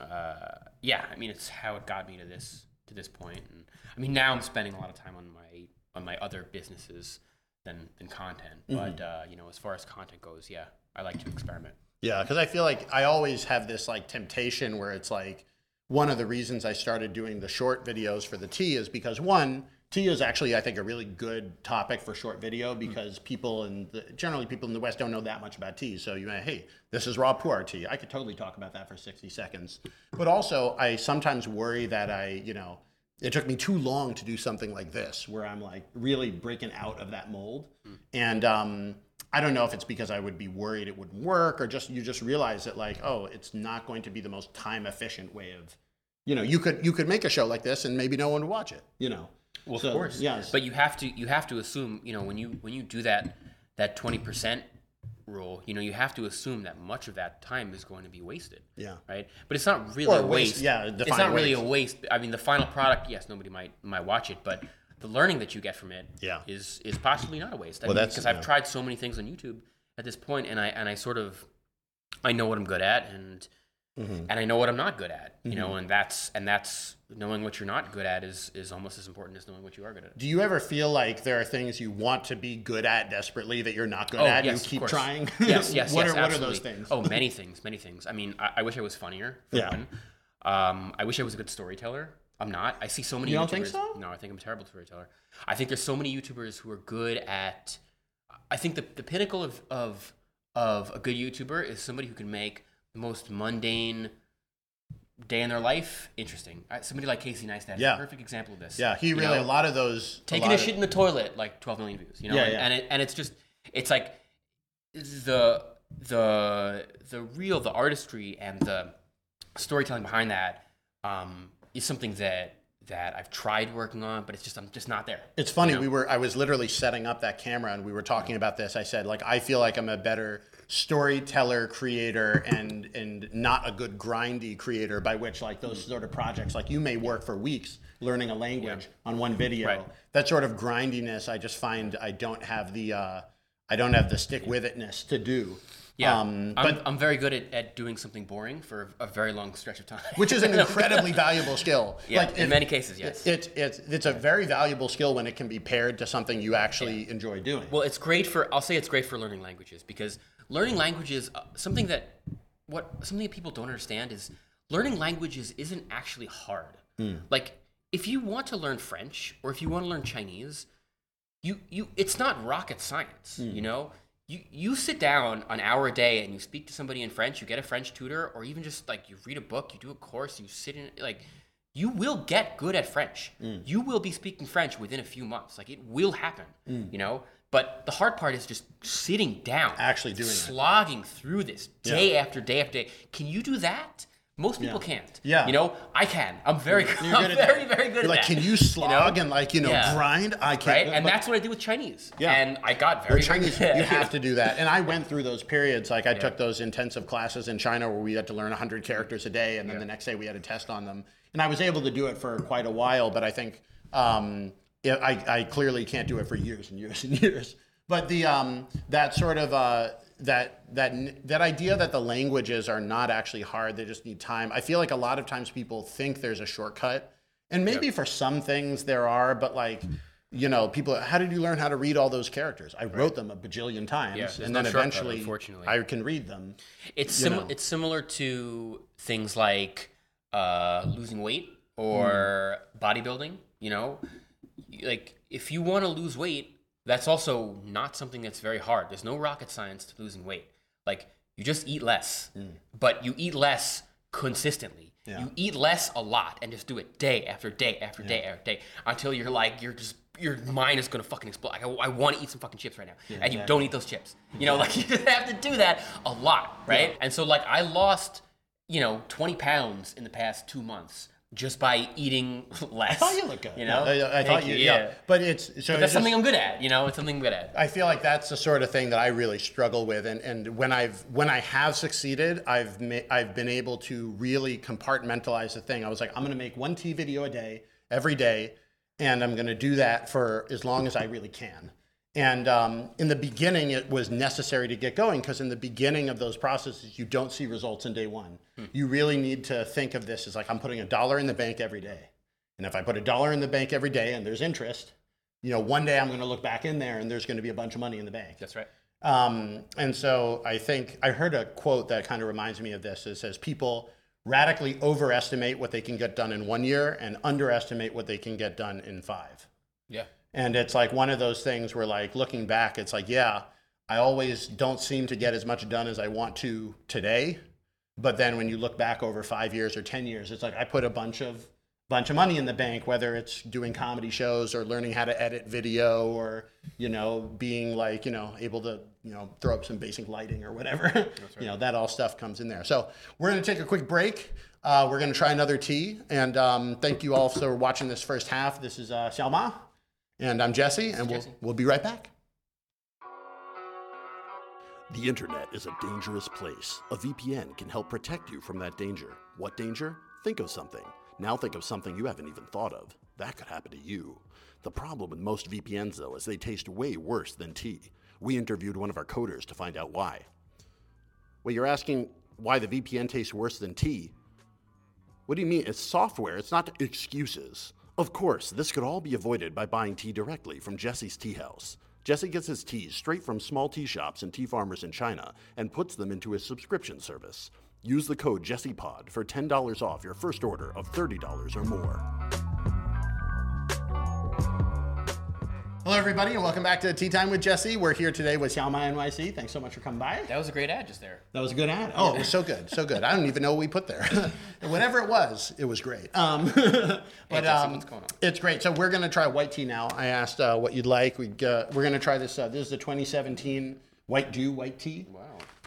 S2: uh, yeah, I mean, it's how it got me to this to this point, and I mean, now I'm spending a lot of time on my on my other businesses than than content. But uh, you know, as far as content goes, yeah, I like to experiment.
S1: Yeah, because I feel like I always have this like temptation where it's like one of the reasons I started doing the short videos for the tea is because one, tea is actually I think a really good topic for short video because people and generally people in the West don't know that much about tea. So you may, hey, this is raw pu'er tea. I could totally talk about that for sixty seconds. But also, I sometimes worry that I, you know, it took me too long to do something like this where I'm like really breaking out of that mold. And um, I don't know if it's because I would be worried it wouldn't work or just you just realize that like, oh, it's not going to be the most time efficient way of You know, you could you could make a show like this and maybe no one would watch it. You know.
S2: Well,
S1: So,
S2: of course.
S1: yes.
S2: But you have to you have to assume you know when you when you do that that twenty percent rule, you know you have to assume that much of that time is going to be wasted.
S1: Yeah.
S2: Right. But it's not really
S1: Or
S2: a
S1: waste-
S2: waste.
S1: yeah,
S2: It's not really a
S1: waste.
S2: I mean, the final product, yes, nobody might might watch it, but the learning that you get from it
S1: Yeah.
S2: is is possibly not a waste. I
S1: Well,
S2: mean,
S1: that's-
S2: because I've tried so many things on YouTube at this point, and I and I sort of I know what I'm good at, and
S1: Mm-hmm.
S2: and I know what I'm not good at. You know, and that's and that's knowing what you're not good at is is almost as important as knowing what you are good at.
S1: Do you ever feel like there are things you want to be good at desperately that you're not good
S2: Oh,
S1: at?
S2: yes,
S1: you keep
S2: course.
S1: trying.
S2: Yes, yes,
S1: what
S2: yes.
S1: are what are those things?
S2: Oh, many things, many things. I mean, I, I wish I was funnier. For
S1: Yeah.
S2: One. Um, I wish I was a good storyteller. I'm not. I see so many.
S1: You don't
S2: YouTubers.
S1: think so?
S2: No, I think I'm a terrible storyteller. I think there's so many YouTubers who are good at. I think the the pinnacle of of of a good YouTuber is somebody who can make the most mundane day in their life interesting. Uh, Somebody like Casey Neistat is
S1: Yeah.
S2: a perfect example of this.
S1: yeah, he
S2: You
S1: really
S2: know?
S1: a lot of those
S2: taking a
S1: of-
S2: shit in the toilet like 12 million views you know
S1: Yeah,
S2: and,
S1: yeah.
S2: and it and it's just it's like the the the real the artistry and the storytelling behind that um is something that that I've tried working on but it's just I'm just not there
S1: It's funny. We were. I was literally setting up that camera, and we were talking about this. I said, like, I feel like I'm a better storyteller, creator, and and not a good grindy creator. By which, like, those sort of projects, like, you may work for weeks learning a language on one video.
S2: Right.
S1: That sort of grindiness, I just find I don't have the. Uh, I don't have the stick with itness to do.
S2: yeah
S1: Um,
S2: I'm,
S1: but
S2: I'm very good at, at doing something boring for a very long stretch of time
S1: which is an incredibly valuable skill.
S2: yeah
S1: Like,
S2: in
S1: if-
S2: many cases yes
S1: It's it's it's a very valuable skill when it can be paired to something you actually enjoy doing.
S2: Well, it's great for I'll say it's great for learning languages because learning languages uh, something that what something that people don't understand is learning languages isn't actually hard. Hmm. Like if you want to learn French or if you want to learn Chinese, you you it's not rocket science, you hmm. know? You you sit down an hour a day and you speak to somebody in French, you get a French tutor or even just like you read a book, you do a course, you sit in like you will get good at French. Hmm. You will be speaking French within a few months. Like it will happen, you know? But the hard part is just sitting down,
S1: Actually doing it.
S2: slogging through this day after day after day. Can you do that? Most people can't.
S1: Yeah.
S2: You know, I can. I'm very good.
S1: You're
S2: I'm
S1: good at
S2: very,
S1: that.
S2: very good
S1: You're
S2: at
S1: like,
S2: that.
S1: can you slog and like you know
S2: Yeah.
S1: grind? I can't.
S2: right? And
S1: but-
S2: that's what I did with Chinese.
S1: Yeah.
S2: And I got very
S1: Well, Chinese, you have to do that. And I went through those periods. Like I took those intensive classes in China where we had to learn 100 characters a day, and then the next day we had a test on them. And I was able to do it for quite a while, but I think um, yeah, I, I clearly can't do it for years and years and years. But the um, that sort of uh, that that that idea that the languages are not actually hard; they just need time. I feel like a lot of times people think there's a shortcut, and maybe for some things there are, but like you know, people, how did you learn how to read all those characters? I wrote them a bajillion times,
S2: Yeah,
S1: and
S2: no
S1: then eventually,
S2: unfortunately.
S1: I can read them.
S2: It's sim- it's similar to things like uh, losing weight or bodybuilding. You know, like if you want to lose weight, that's also not something that's very hard. There's no rocket science to losing weight. Like you just eat less, mm. but you eat less consistently.
S1: Yeah.
S2: You eat less a lot and just do it day after day after day after day until you're like you're just your mind is gonna fucking explode. Like, I, I want to eat some fucking chips right now, and you don't eat those chips. You know, like you just have to do that a lot, right? And so like I lost, you know, 20 pounds in the past two months just by eating less.
S1: I thought you looked good.
S2: You know,
S1: I, I thought you, yeah. But it's so
S2: But
S1: it's
S2: that's
S1: just-
S2: something I'm good at. You know, it's something I'm good at.
S1: I feel like that's the sort of thing that I really struggle with, and, and when I've when I have succeeded, I've ma- I've been able to really compartmentalize the thing. I was like, I'm going to make one T video a day every day, and I'm going to do that for as long as I really can. And um, in the beginning, it was necessary to get going because in the beginning of those processes, you don't see results in day one. You really need to think of this as like I'm putting a dollar in the bank every day, and if I put a dollar in the bank every day and there's interest, you know, one day I'm going to look back in there and there's going to be a bunch of money in the bank.
S2: That's right.
S1: Um, and so I think I heard a quote that kind of reminds me of this. It says, People radically overestimate what they can get done in one year and underestimate what they can get done in five.
S2: Yeah.
S1: And it's like one of those things where, like, looking back, it's like, yeah, I always don't seem to get as much done as I want to today. But then when you look back over five years or 10 years, it's like I put a bunch of bunch of money in the bank, whether it's doing comedy shows or learning how to edit video or, you know, being like, you know, able to, you know, throw up some basic lighting or whatever. You know, that all stuff comes in there. So we're going to take a quick break. Uh, we're going to try another tea. And um, thank you all for watching this first half. This is uh, Xiaoma. And I'm Jesse. And we'll,
S2: Jesse.
S1: we'll be right back.
S3: The internet is a dangerous place. A VPN can help protect you from that danger. What danger? Think of something. Now think of something you haven't even thought of. That could happen to you. The problem with most VPNs, though, is they taste way worse than tea. We interviewed one of our coders to find out why. Well, you're asking why the VPN tastes worse than tea? What do you mean? It's software, it's not excuses. Of course, this could all be avoided by buying tea directly from Jesse's Tea House. Jesse gets his teas straight from small tea shops and tea farmers in China and puts them into his subscription service. Use the code JessePod for $10 off your first order of $30 or more.
S1: Hello, everybody, and welcome back to Tea Time with Jesse. We're here today with Xiaoma NYC. Thanks so much for coming by.
S2: That was a great ad just there.
S1: That was a good ad. Oh, it was so good, so good. I don't even know what we put there. Whatever it was, it was great. Um, but
S2: Jesse,
S1: um,
S2: going
S1: it's great. So we're gonna try white tea now. I asked uh, what you'd like. We uh, we're gonna try this. Uh, this is the 2017 White Dew White Tea.
S2: Wow.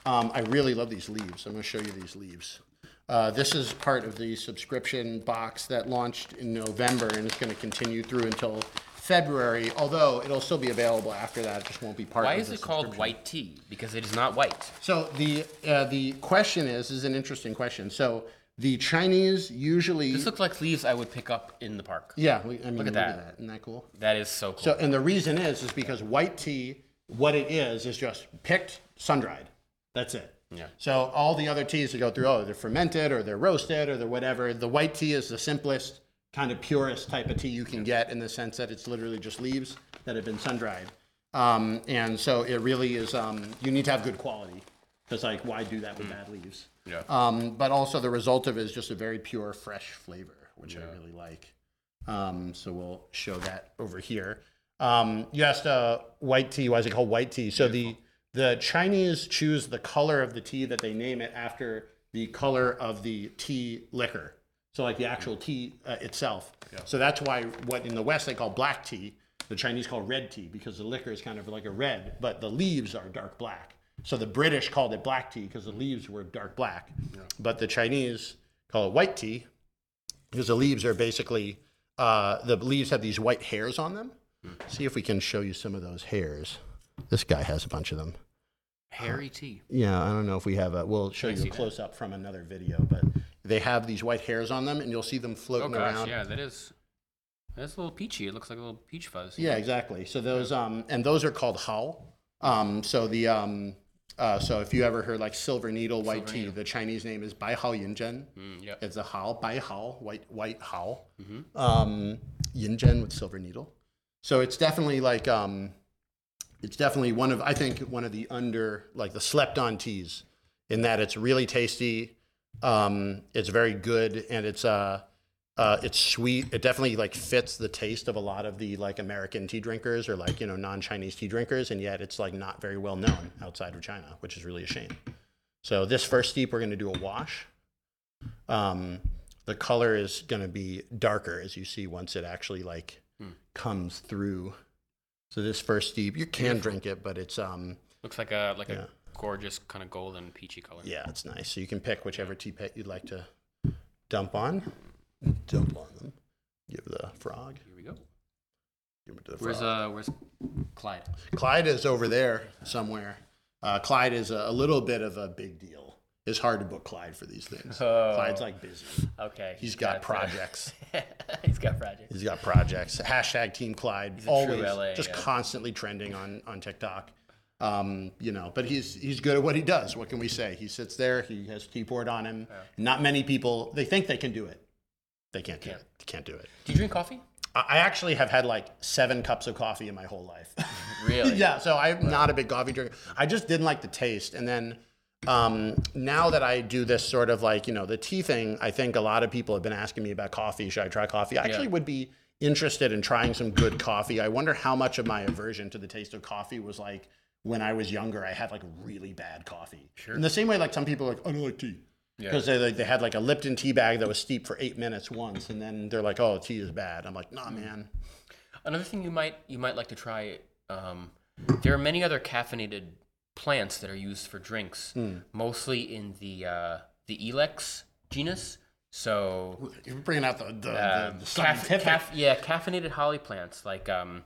S1: Um, I really love these leaves. I'm gonna show you these leaves. Uh, this is part of the subscription box that launched in November and it's going to continue through until February. Although it'll still be available after that. It just won't be part of it.
S2: Why
S1: of
S2: is
S1: the
S2: it called
S1: subscription.
S2: white tea? Because it is not white.
S1: So the uh, the question is is an interesting question. So the Chinese usually
S2: This looks like leaves I would pick up in the park.
S1: yeah. We, I mean, look
S2: at that.
S1: Isn't that cool?
S2: That is so cool.
S1: So and the reason is is because white tea, what it is is just picked, sun dried. That's it.
S2: Yeah.
S1: So all the other teas that go through, oh, they're fermented or they're roasted or they're whatever. The white tea is the simplest, kind of purest type of tea you can get in the sense that it's literally just leaves that have been sun dried. Um, and so it really is. Um, you need to have good quality because like why do that with bad leaves?
S2: Yeah.
S1: Um, but also the result of it is just a very pure, fresh flavor, which I really like. Um, so we'll show that over here. Um, you asked uh, white tea. Why is it called white tea? So the the Chinese choose the color of the tea that they name it after the color of the tea liquor. So like the actual tea uh, itself. So that's why what in the West they call black tea, the Chinese call red tea because the liquor is kind of like a red, but the leaves are dark black. So the British called it black tea because the leaves were dark black, but the Chinese call it white tea because the leaves are basically uh, the leaves have these white hairs on them. See if we can show you some of those hairs. This guy has a bunch of them.
S2: Hairy tea.
S1: Yeah, I don't know if we have a. We'll show you
S2: see
S1: a
S2: that?
S1: close up from another video, but they have these white hairs on them, and you'll see them
S2: Oh
S1: floating
S2: gosh,
S1: around.
S2: yeah, that is. That's a little peachy. It looks like a little peach fuzz.
S1: Yeah, exactly. So those um and those are called hao. Um so the um uh so if you ever heard like silver needle white tea, the Chinese name is bai hao yin zhen.
S2: Mm, yeah.
S1: It's a hao, bai hao, white white hao.
S2: Mm-hmm.
S1: Um yin zhen with silver needle. So it's definitely like um it's definitely one of I think one of the under like the slept on teas in that it's really tasty. Um it's very good and it's uh uh, it's sweet. It definitely like fits the taste of a lot of the like American tea drinkers or like you know non-Chinese tea drinkers, and yet it's like not very well known outside of China, which is really a shame. So this first steep, we're going to do a wash. Um, the color is going to be darker as you see once it actually like comes through. So this first steep, you can drink it, but it's um
S2: Looks like a like
S1: Yeah.
S2: a gorgeous kind of golden peachy color.
S1: yeah, it's nice. So you can pick whichever tea pet you'd like to dump on. Dump on them. Give the frog.
S2: Here we go.
S1: Give it to the
S2: Where's
S1: frog.
S2: uh where's Clyde?
S1: Clyde is over there somewhere. Uh, Clyde is a, a little bit of a big deal. It's hard to book Clyde for these things.
S2: Oh.
S1: Clyde's like busy.
S2: Okay.
S1: He's got
S2: That's, uh,
S1: projects.
S2: He's got projects.
S1: He's got projects. Hashtag Team Clyde.
S2: a true
S1: Always
S2: LA,
S1: just
S2: yeah.
S1: constantly trending on on TikTok. Um, you know, but he's he's good at what he does. What can we say? He sits there. He has keyboard on him. Not many people. They think they can do it. They can't do
S2: Can't.
S1: it. They can't do it.
S2: Do you drink coffee?
S1: I I actually have had like seven cups of coffee in my whole life.
S2: Really?
S1: yeah, so I'm not a big coffee drinker. I just didn't like the taste. And then um, now that I do this sort of like, you know, the tea thing, I think a lot of people have been asking me about coffee. Should I try coffee? I actually would be interested in trying some good coffee. I wonder how much of my aversion to the taste of coffee was like when I was younger, I had like really bad coffee. Sure. In the same way, like some people are like, I don't like tea.
S2: Yeah.
S1: Because they, like, they had like a Lipton tea bag that was steeped for eight minutes once, and then they're like, "Oh, tea is bad." I'm like, "Nah, man."
S2: Another thing you might you might like to try. Um, there are many other caffeinated plants that are used for drinks,
S1: Hmm.
S2: mostly in the uh, the Ilex genus. So
S1: You're bringing out the the,
S2: uh,
S1: the, the
S2: caf- caf- yeah, caffeinated holly plants like um,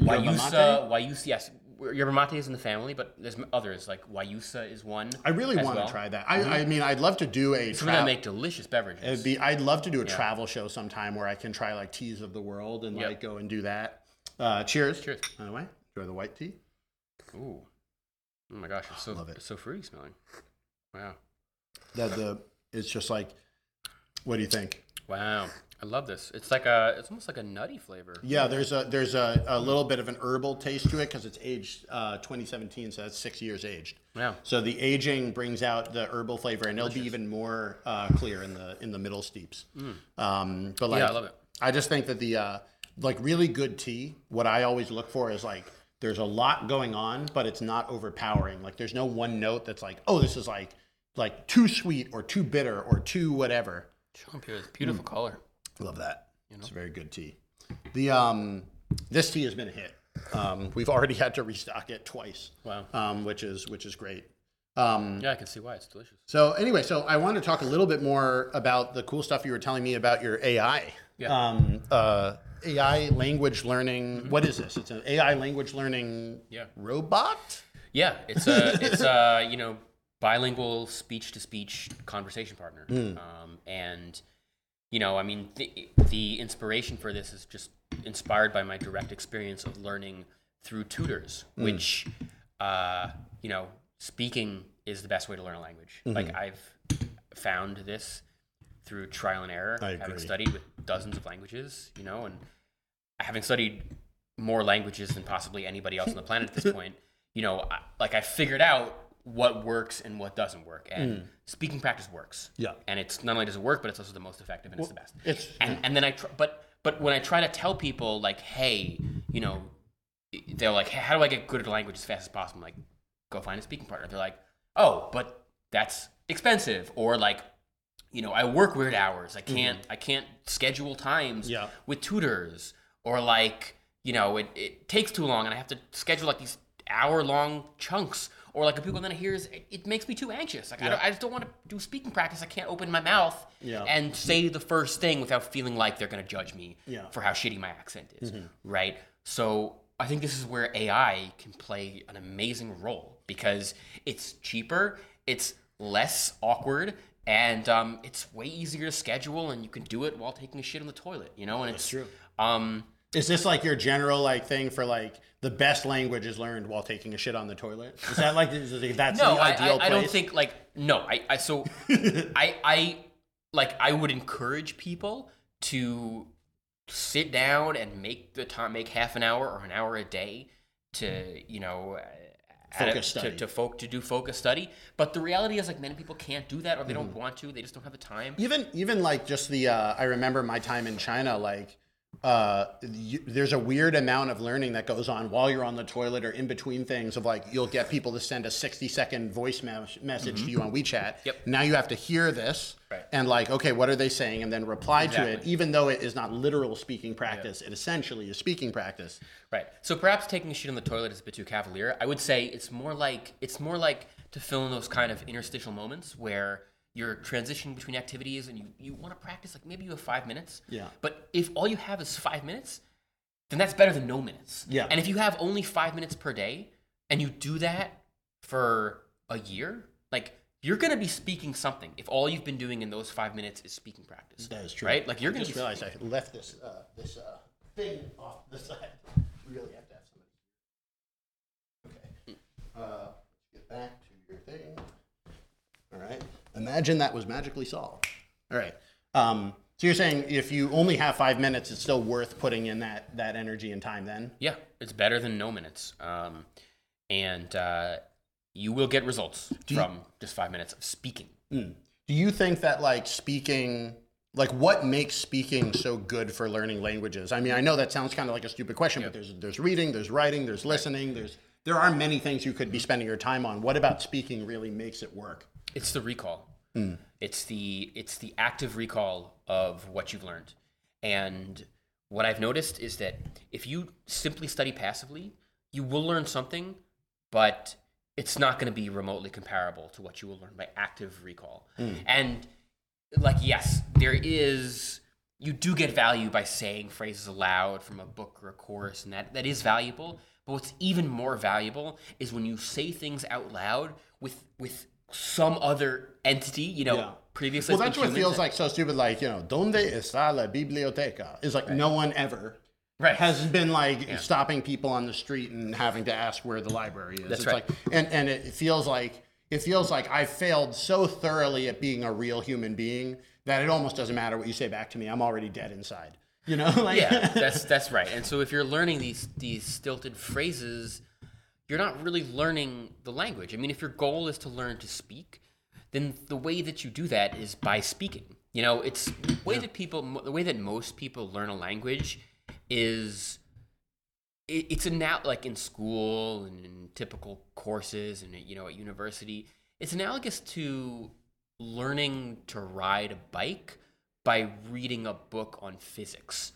S2: Guayusa. Guayusa, yes. Yerba mate is in the family, but there's others like Guayusa is one.
S1: I really want to try that. I, I mean, I'd love to do a
S2: Some of them
S1: tra-
S2: make delicious beverages.
S1: It'd be. I'd love to do a travel show sometime where I can try like teas of the world and
S2: Yep.
S1: like go and do that. Uh, cheers.
S2: Cheers.
S1: By the way, enjoy the white tea.
S2: Ooh. Oh my gosh, it's so
S1: Love it.
S2: it's so fruity smelling. Wow.
S1: That the it's just like. What do you think?
S2: Wow. I love this. It's like a it's almost like a nutty flavor.
S1: Yeah, there's a there's a, a little bit of an herbal taste to it because it's aged uh, 2017, so that's six years aged.
S2: Wow.
S1: So the aging brings out the herbal flavor, and it'll be even more uh, clear in the in the middle steeps. Um, but like,
S2: Mm. I love it.
S1: I just think that the uh, like really good tea. What I always look for is like there's a lot going on, but it's not overpowering. Like there's no one note that's like, oh, this is like like too sweet or too bitter or too whatever.
S2: Champion beautiful
S1: Mm.
S2: color.
S1: Love that. It's a very good tea. The um, this tea has been a hit. Um, we've already had to restock it twice.
S2: Wow.
S1: Um, which is which is great. Um,
S2: Yeah, I can see why it's delicious.
S1: so anyway, so I want to talk a little bit more about the cool stuff you were telling me about your AI.
S2: Yeah.
S1: Um, uh, AI language learning. What is this? It's an AI language learning
S2: Yeah.
S1: robot.
S2: Yeah, it's a it's a you know bilingual speech to speech conversation partner, um, and you know I mean the, the inspiration for this is just inspired by my direct experience of learning through tutors, which uh, you know speaking is the best way to learn a language. Like I've found this through trial and error, having studied with dozens of languages, you know, and having studied more languages than possibly anybody else on the planet at this point, you know, I, like I figured out what works and what doesn't work, and hmm. speaking practice works.
S1: Yeah.
S2: and it's not only does it work, but it's also the most effective and it's the best.
S1: it's-
S2: and and then I tr- but but when I try to tell people like, hey, you know, they're like, hey, how do I get good at a language as fast as possible? I'm like, go find a speaking partner. They're like, oh, but that's expensive, or like, you know, I work weird hours. I mm-hmm. can't I can't schedule times
S1: Yeah.
S2: with tutors, or like, you know, it, it takes too long, and I have to schedule like these hour long chunks. Or like if people then hears it, it makes me too anxious. Like I, don't, I just don't want to do speaking practice. I can't open my mouth
S1: Yeah.
S2: and say the first thing without feeling like they're gonna judge me
S1: Yeah.
S2: for how shitty my accent is, right? So I think this is where AI can play an amazing role because it's cheaper, it's less awkward, and um, it's way easier to schedule, and you can do it while taking a shit on the toilet, you know. And it's
S1: true.
S2: Um,
S1: Is this like your general like thing for like the best language is learned while taking a shit on the toilet? Is that like is it- that's
S2: no,
S1: the
S2: I,
S1: ideal
S2: I, I don't think like no. I, I so I I like I would encourage people to sit down and make the time, make half an hour or an hour a day to you know. uh,
S1: Focus
S2: to,
S1: study.
S2: to folk to do focus study, but the reality is like many people can't do that or they
S1: Mm-hmm.
S2: don't want to. They just don't have the time.
S1: even even like just the uh, I remember my time in China like uh, you, there's a weird amount of learning that goes on while you're on the toilet or in between things of like you'll get people to send a 60 second voice me- message to you on WeChat.
S2: Mm-hmm. Yep.
S1: Now you have to hear this
S2: Right.
S1: and like okay what are they saying and then reply to it even though it is not literal speaking practice it essentially is speaking practice.
S2: Right. So perhaps taking a shit on the toilet is a bit too cavalier. I would say it's more like it's more like to fill in those kind of interstitial moments where you're transitioning between activities and you, you want to practice like maybe you have five minutes.
S1: Yeah.
S2: But if all you have is five minutes, then that's better than no minutes.
S1: Yeah.
S2: And if you have only five minutes per day and you do that for a year, like you're gonna be speaking something if all you've been doing in those five minutes is speaking practice.
S1: That is true.
S2: Right? Like you're
S1: I
S2: gonna
S1: just
S2: be
S1: realized I left this uh, this uh, thing off the side. We really have to have somebody. Okay. Uh, get back to your thing. All right. Imagine that was magically solved. All right. Um, so you're saying if you only have five minutes, it's still worth putting in that that energy and time. Then.
S2: Yeah, it's better than no minutes. Um, and uh, you will get results from just five minutes of speaking.
S1: Do you think that like speaking, like what makes speaking so good for learning languages? I mean, I know that sounds kind of like a stupid question, but there's there's reading, there's writing, there's listening, there's there are many things you could be spending your time on. What about speaking really makes it work?
S2: It's the recall. Hmm. It's the it's the active recall of what you've learned. And what I've noticed is that if you simply study passively, you will learn something, but it's not going to be remotely comparable to what you will learn by active recall. Hmm. And like yes, there is. You do get value by saying phrases aloud from a book or a course, and that that is valuable. But what's even more valuable is when you say things out loud with with some other entity, you know,
S1: Yeah.
S2: previously.
S1: Well,
S2: it's
S1: what feels like so stupid. Like you know, donde está la biblioteca? Is like no one ever
S2: Right.
S1: has been like stopping people on the street and having to ask where the library is.
S2: That's
S1: it's
S2: right.
S1: Like, and and it feels like it feels like I failed so thoroughly at being a real human being that it almost doesn't matter what you say back to me. I'm already dead inside. You know, like
S2: yeah, that's that's right. And so if you're learning these these stilted phrases, you're not really learning the language. I mean, if your goal is to learn to speak, then the way that you do that is by speaking. You know, it's the way that people the way that most people learn a language is it, it's now like in school and in typical courses and you know at university it's analogous to learning to ride a bike by reading a book on physics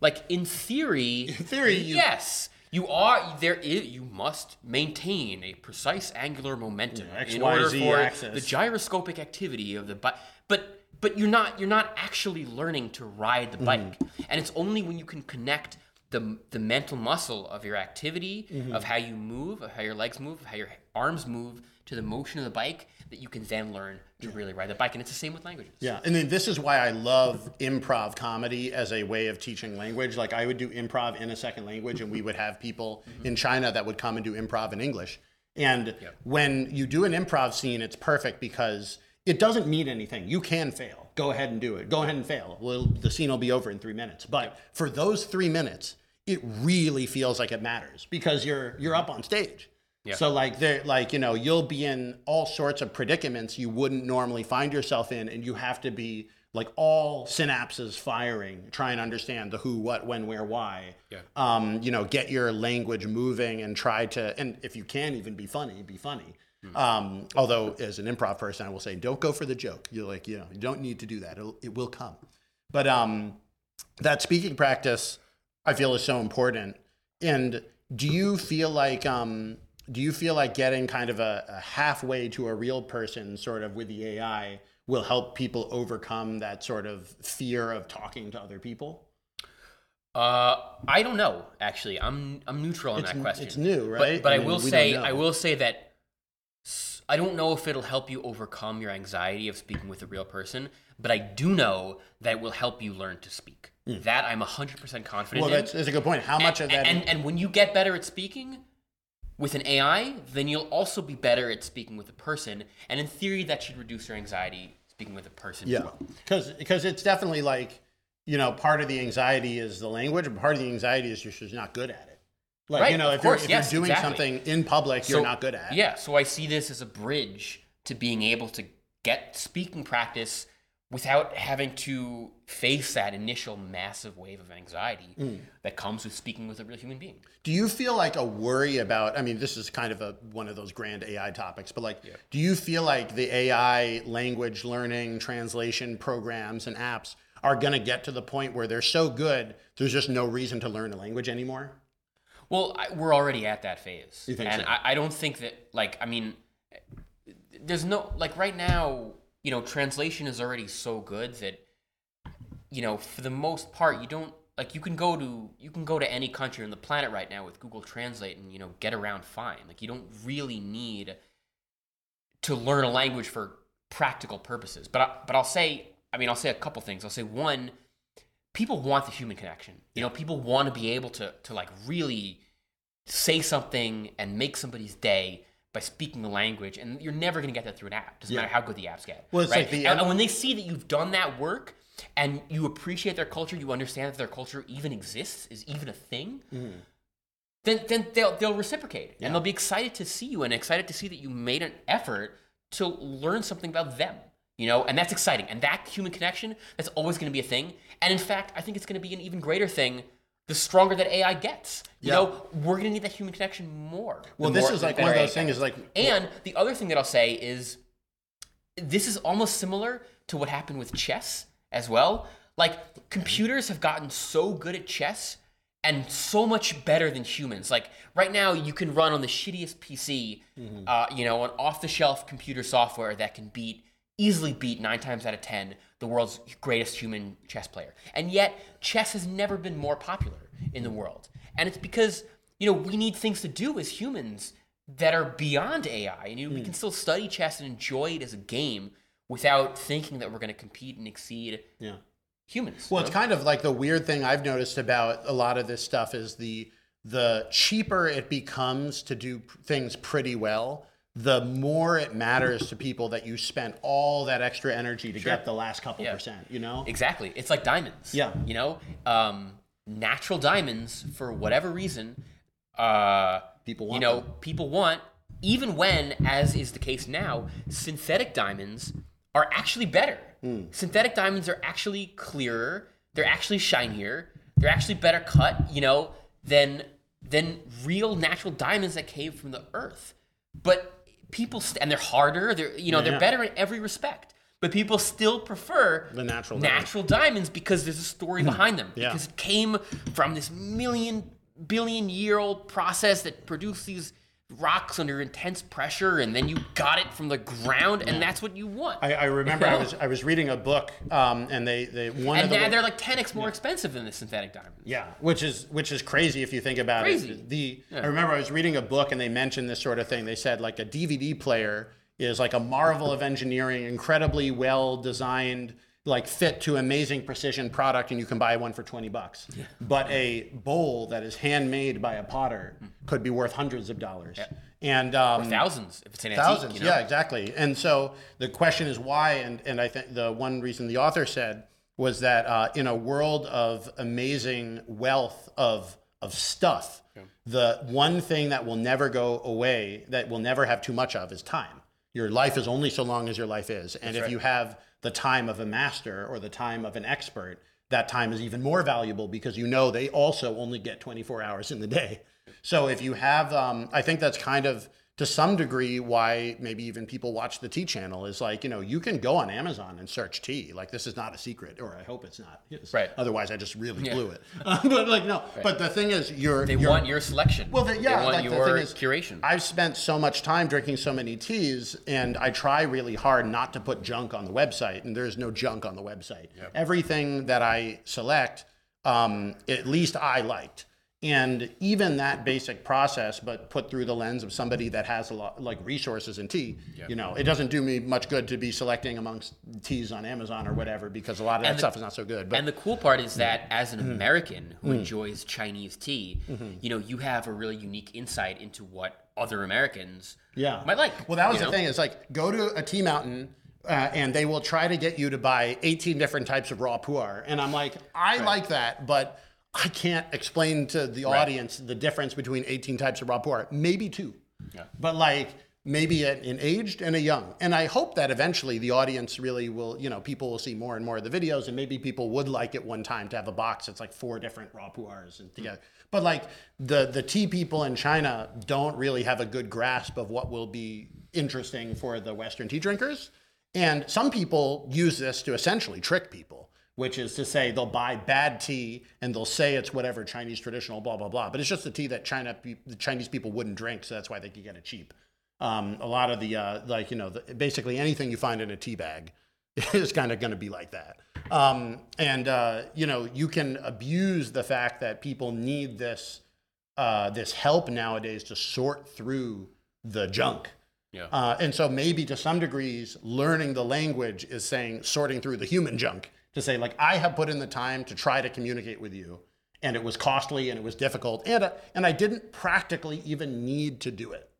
S2: like in theory in
S1: theory,
S2: yes you are there is you must maintain a precise angular momentum
S1: X,
S2: in order for
S1: axis.
S2: the gyroscopic activity of the bike but but you're not you're not actually learning to ride
S1: Mm-hmm.
S2: the bike and it's only when you can connect the, the mental muscle of your activity
S1: Mm-hmm.
S2: of how you move of how your legs move of how your arms move to the motion of the bike that you can then learn to really ride the bike and it's the same with languages
S1: Yeah, and then this is why I love improv comedy as a way of teaching language. Like I would do improv in a second language, and we would have people mm-hmm. in China that would come and do improv in English. And when you do an improv scene, it's perfect because it doesn't mean anything. You can fail. Go ahead and do it. Go ahead and fail. Well, the scene will be over in three minutes. But for those three minutes, it really feels like it matters because you're you're up on stage. So like there like you know you'll be in all sorts of predicaments you wouldn't normally find yourself in and you have to be like all synapses firing try and understand the who what when where why.
S2: Yeah.
S1: um you know get your language moving and try to and if you can even be funny be funny. Um although as an improv person I will say don't go for the joke. You're like you know you don't need to do that. It'll, it will come. But um that speaking practice I feel is so important. And do you feel like um, do you feel like getting kind of a, a halfway to a real person sort of with the AI will help people overcome that sort of fear of talking to other people?
S2: uh i don't know actually i'm i'm neutral on
S1: It's
S2: that question
S1: it's new, right?
S2: but,
S1: I
S2: i,
S1: mean,
S2: will say i will say that I don't know if it'll help you overcome your anxiety of speaking with a real person but i do know that it will help you learn to speak that i'm 100% confident.
S1: Well, that's, that's a good point. How much of that?
S2: and, and when you get better at speaking with an AI, then you'll also be better at speaking with a person. And in theory, that should reduce your anxiety speaking with a person as
S1: yeah,
S2: well.
S1: because because it's definitely like you know part of the anxiety is the language, and part of the anxiety is you're just not good at it. Like
S2: Right,
S1: you know,
S2: of
S1: if,
S2: course,
S1: you're, if
S2: yes,
S1: you're doing
S2: exactly.
S1: something in public, you're not good at. It.
S2: Yeah, so I see this as a bridge to being able to get speaking practice without having to face that initial massive wave of anxiety
S1: Mm.
S2: that comes with speaking with a real human being.
S1: Do you feel like a worry about? I mean, this is kind of a one of those grand AI topics, but like, do you feel like the AI language learning, translation programs and apps are going to get to the point where they're so good, there's just no reason to learn a language anymore?
S2: Well, I, we're already at that phase, and
S1: so?
S2: I, I don't think that like I mean, there's no like right now, you know, translation is already so good that you know, for the most part, you don't like you can go to you can go to any country on the planet right now with Google Translate and you know get around fine. Like you don't really need to learn a language for practical purposes. But I, but I'll say, I mean, I'll say a couple things. I'll say one, people want the human connection. You know, people want to be able to to like really say something and make somebody's day by speaking the language, and you're never going to get that through an app. Doesn't
S1: Yeah.
S2: matter how good the apps get.
S1: Well, it's
S2: right?
S1: like the-
S2: and, and when they see that you've done that work and you appreciate their culture, you understand that their culture even exists, is even a thing. Mm-hmm. Then, then they'll they'll reciprocate and they'll be excited to see you and excited to see that you made an effort to learn something about them. You know, and that's exciting. And that human connection, that's always going to be a thing. And in fact, I think it's going to be an even greater thing the stronger that AI gets. You
S1: Yeah.
S2: know, we're going to need that human connection more.
S1: Well, this
S2: more-
S1: is like one of
S2: AI
S1: those things. Is like,
S2: And the other thing that I'll say is this is almost similar to what happened with chess as well. Like computers have gotten so good at chess and so much better than humans. Like right now, you can run on the shittiest PC, uh, you know, an off-the-shelf computer software that can beat easily beat nine times out of ten the world's greatest human chess player. And yet, chess has never been more popular in the world. And it's because, you know, we need things to do as humans that are beyond AI. And you know, we hmm. can still study chess and enjoy it as a game without thinking that we're going to compete and exceed
S1: Yeah.
S2: humans.
S1: Well, it's kind of like the weird thing I've noticed about a lot of this stuff is the the cheaper it becomes to do things pretty well, the more it matters to people that you spent all that extra energy to get the last couple
S2: Yeah.
S1: percent. You know?
S2: Exactly. It's like diamonds.
S1: Yeah.
S2: You know, um, natural diamonds for whatever reason, uh,
S1: People want You
S2: know,
S1: them.
S2: people want even when, as is the case now, synthetic diamonds are actually better.
S1: Hmm.
S2: Synthetic diamonds are actually clearer. They're actually shinier. They're actually better cut. You know, than than real natural diamonds that came from the earth. But people st- and they're harder. They're you know
S1: Yeah.
S2: they're better in every respect. But people still prefer
S1: The natural diamond.
S2: natural diamonds because there's a story hmm. behind them.
S1: Yeah.
S2: Because it came from this million billion year old process that produced these rocks under intense pressure, and then you got it from the ground, and that's what you want.
S1: I, I remember I was I was reading a book, um, and they they one
S2: and
S1: of the
S2: now they're like 10x more expensive than the synthetic diamonds.
S1: Yeah, which is which is crazy if you think about
S2: Crazy.
S1: it. The I remember I was reading a book and they mentioned this sort of thing. They said like a DVD player is like a marvel of engineering, incredibly well designed, like fit to amazing precision product, and you can buy one for twenty bucks. But a bowl that is handmade by a potter could be worth hundreds of dollars. And um,
S2: Thousands if it's an antique.
S1: Thousands,
S2: you know?
S1: yeah, exactly. And so the question is why, and, and I think the one reason the author said was that uh, in a world of amazing wealth of of stuff, the one thing that will never go away, that will never have too much of, is time. Your life is only so long as your life is, and if you have the time of a master or the time of an expert, that time is even more valuable because you know they also only get 24 hours in the day. So if you have, um, I think that's kind of to some degree why maybe even people watch the tea channel is like you know you can go on Amazon and search tea. Like this is not a secret, or I hope it's not.
S2: Right.
S1: Otherwise, I just really blew it. but like no. But the thing is, you're
S2: They
S1: you're,
S2: want your selection.
S1: well, the, yeah,
S2: they want
S1: like
S2: your
S1: the thing is,
S2: curation.
S1: I've spent so much time drinking so many teas, and I try really hard not to put junk on the website, and there's no junk on the website. Everything that I select, um, at least I liked. And even that basic process, but put through the lens of somebody that has a lot like resources in tea, you know, it doesn't do me much good to be selecting amongst teas on Amazon or whatever because a lot of that
S2: the-
S1: stuff is not so good. But
S2: and the cool part is that as
S1: Mm-hmm.
S2: an American who enjoys Chinese tea, you know, you have a really unique insight into what other Americans
S1: yeah.
S2: might like.
S1: Well, that was the
S2: know?
S1: thing. Is like go to a tea mountain. Uh, and they will try to get you to buy 18 different types of raw pu'er. And I'm like, I like that, but I can't explain to the audience the difference between 18 types of raw pu'er. Maybe two. But like maybe an aged and a young. And I hope that eventually the audience really will, you know, people will see more and more of the videos and maybe people would like at one time to have a box that's like four different raw pu'ers and together. But like the the tea people in China don't really have a good grasp of what will be interesting for the Western tea drinkers. And some people use this to essentially trick people, which is to say they'll buy bad tea and they'll say it's whatever Chinese traditional blah blah blah, but it's just the tea that China the Chinese people wouldn't drink, so that's why they could get it cheap. Um, a lot of the uh, like you know the, basically anything you find in a tea bag is kind of going to be like that. Um, and uh, you know you can abuse the fact that people need this uh, this help nowadays to sort through the junk.
S2: Yeah.
S1: Uh, and so maybe to some degrees, learning the language is saying sorting through the human junk to say like I have put in the time to try to communicate with you, and it was costly and it was difficult, and uh, and I didn't practically even need to do it.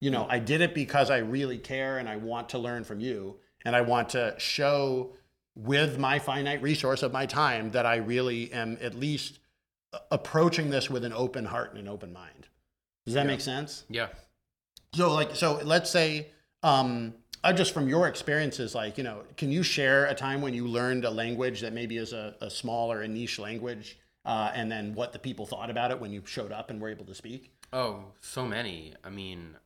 S1: You know, I did it because I really care and I want to learn from you, and I want to show with my finite resource of my time that I really am at least approaching this with an open heart and an open mind. Does that make sense?
S2: Yeah.
S1: So like so let's say um uh, just from your experiences like you know can you share a time when you learned a language that maybe is a, a small or a niche language uh, and then what the people thought about it when you showed up and were able to speak
S2: Oh, so many. I mean,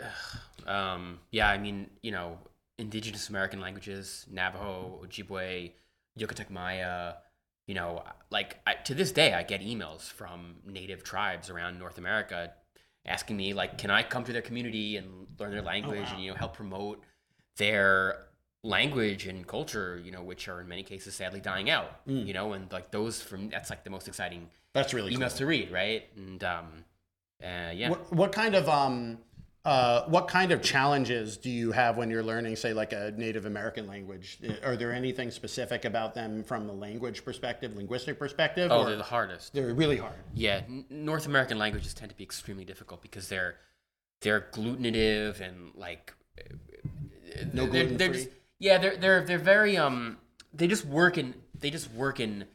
S2: um, yeah. I mean, you know, indigenous American languages: Navajo, Ojibwe, Yucatec Maya. You know, like I, to this day, I get emails from native tribes around North America asking me, like, can I come to their community and learn their language and you know help promote their language and culture, you know, which are in many cases sadly dying out,
S1: Mm.
S2: you know, and like those from that's like the most exciting
S1: That's really cool.
S2: emails to read, right? And um, uh, yeah.
S1: What, what kind of um, uh, what kind of challenges do you have when you're learning, say, like a Native American language? Are there anything specific about them from the language perspective, linguistic perspective?
S2: oh, they're the hardest.
S1: they're really hard.
S2: Yeah, North American languages tend to be extremely difficult because they're they're agglutinative and like
S1: No
S2: they're, they're just yeah they're they're they're very um they just work in they just work in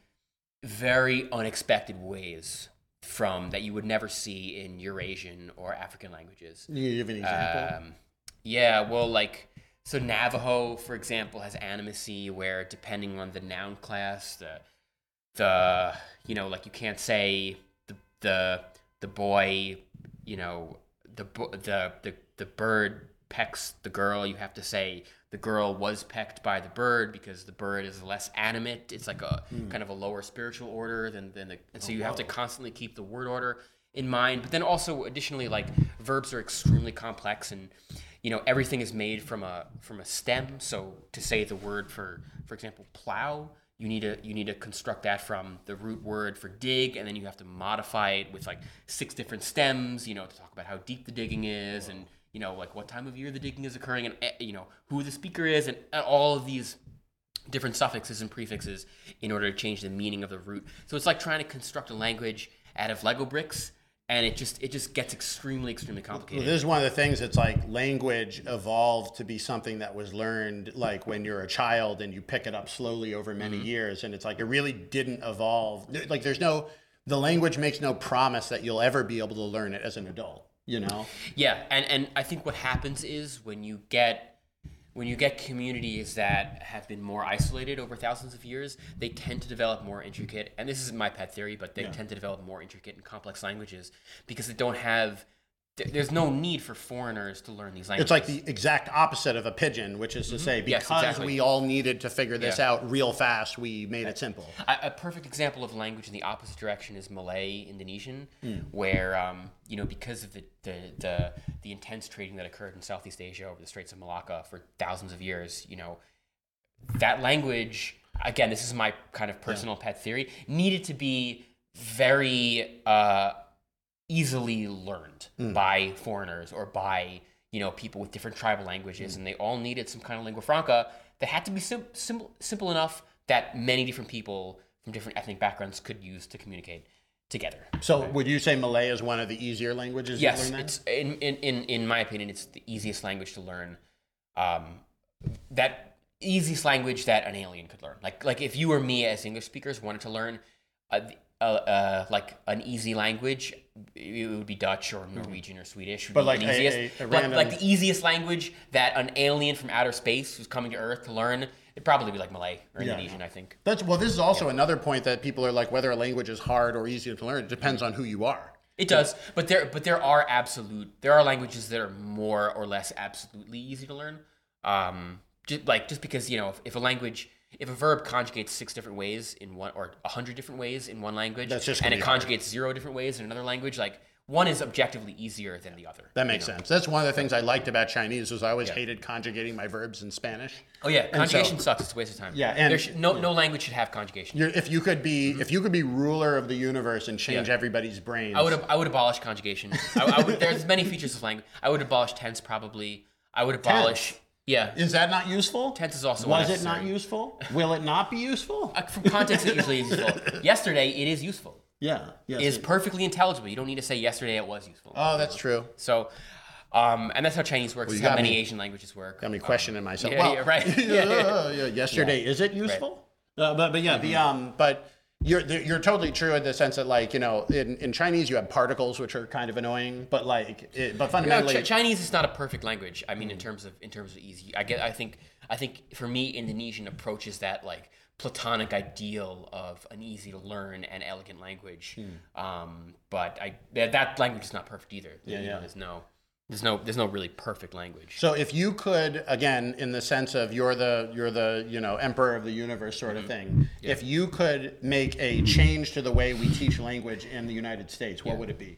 S2: very unexpected ways from that you would never see in Eurasian or African languages.
S1: You give an example?
S2: Um, yeah, well, like so Navajo, for example, has animacy where depending on the noun class, the the you know like you can't say the the the boy, you know the the the the bird pecks the girl. You have to say the girl was pecked by the bird because the bird is less animate. It's like a hmm. kind of a lower spiritual order than than the, and so oh, you have to constantly keep the word order in mind. But then also additionally, like verbs are extremely complex and you know everything is made from a from a stem. So to say the word for for example plow, you need to you need to construct that from the root word for dig, and then you have to modify it with like six different stems. You know to talk about how deep the digging is and you know like what time of year the digging is occurring and eh, you know who the speaker is and and all of these different suffixes and prefixes in order to change the meaning of the root. So it's like trying to construct a language out of Lego bricks, and it just it just gets extremely extremely
S1: Well,
S2: complicated.
S1: this is one of the things that's like language evolved to be something that was learned like when you're a child and you pick it up slowly over many
S2: Mm-hmm.
S1: years and it's like it really didn't evolve like there's no the language makes no promise that you'll ever be able to learn it as an adult you know
S2: Yeah, and and I think what happens is when you get when you get communities that have been more isolated over thousands of years, they tend to develop more intricate. And this isn't my pet theory, but they tend to develop more intricate and complex languages because they don't have. Th- There's no need for foreigners to learn these languages.
S1: it's like the exact opposite of a pidgin which is to say
S2: Mm-hmm. Yes,
S1: because
S2: exactly.
S1: we all needed to figure this
S2: Yeah.
S1: out real fast we made it simple
S2: A, a perfect example of language in the opposite direction is Malay Indonesian,
S1: Hmm.
S2: where um, you know because of the, the the the intense trading that occurred in Southeast Asia over the Straits of Malacca for thousands of years, you know that language again. This is my kind of personal pet theory. Needed to be very uh, easily learned
S1: Hmm.
S2: by foreigners or by you know people with different tribal languages, and they all needed some kind of lingua franca that had to be sim- simple simple enough that many different people from different ethnic backgrounds could use to communicate together.
S1: so would you say malay is one of the easier languages to
S2: Yes, it's in, in in in my opinion, it's the easiest language to learn. Um, that easiest language that an alien could learn. Like like if you or me as English speakers wanted to learn a, a, uh, like an easy language, it would be Dutch or Norwegian or Swedish.
S1: But like
S2: the
S1: a-
S2: easiest.
S1: a- a
S2: but like the easiest language that an alien from outer space who's coming to Earth to learn, it'd probably be like Malay or Indonesian. I think.
S1: That's well. This is also another point that people are like whether a language is hard or easy to learn. It depends on who you are.
S2: It does, but there but there are absolute there are languages that are more or less absolutely easy to learn. Um, just like just because you know if, if a language if a verb conjugates six different ways in one or a hundred different ways in one language,
S1: That's just
S2: and it
S1: be hard.
S2: conjugates zero different ways in another language, like one is objectively easier than the other.
S1: That makes sense. That's one of the things I liked about Chinese was I always hated conjugating my verbs in Spanish.
S2: Oh yeah,
S1: so-
S2: conjugation sucks. It's a waste of time.
S1: Yeah, and-
S2: there should, no no language should have conjugation.
S1: You're, if you could be, mm-hmm. if you could be ruler of the universe and change
S2: Yeah.
S1: everybody's brains,
S2: I would ab- I would abolish conjugation. I, I would, there's many features of language. I would abolish tense probably. I would abolish. Yeah,
S1: Is that not useful?
S2: tense is also
S1: Was it not useful? Will it not be useful?
S2: Uh, From context, it usually is useful. Yesterday, it is useful.
S1: Yeah. Yes.
S2: It is perfectly intelligible. You don't need to say yesterday it was useful.
S1: oh, that's true.
S2: So, um, and that's how Chinese works.
S1: you
S2: It's how
S1: got
S2: many
S1: me-
S2: Asian languages work.
S1: Got me questioning myself.
S2: yeah,
S1: well,
S2: yeah, right.
S1: yeah,
S2: Yeah.
S1: yeah, Yesterday, is it useful? Uh, but but yeah, the
S2: Mm-hmm.
S1: um, but you're you're totally true in the sense that like you know in, in Chinese you have particles which are kind of annoying, but like it, but
S2: No,
S1: fundamentally
S2: Ch- Chinese is not a perfect language. I mean, in terms of in terms of easy, I get. I think. I think for me, Indonesian approaches that like platonic ideal of an easy to learn and elegant language. Um, but I that, that language is not perfect either. Yeah,
S1: yeah.
S2: There's no. There's no. There's no really perfect language.
S1: So if you could, again, in the sense of you're the you're the you know emperor of the universe sort
S2: Mm-hmm.
S1: of thing, if you could make a change to the way we teach language in the United States, what would it be?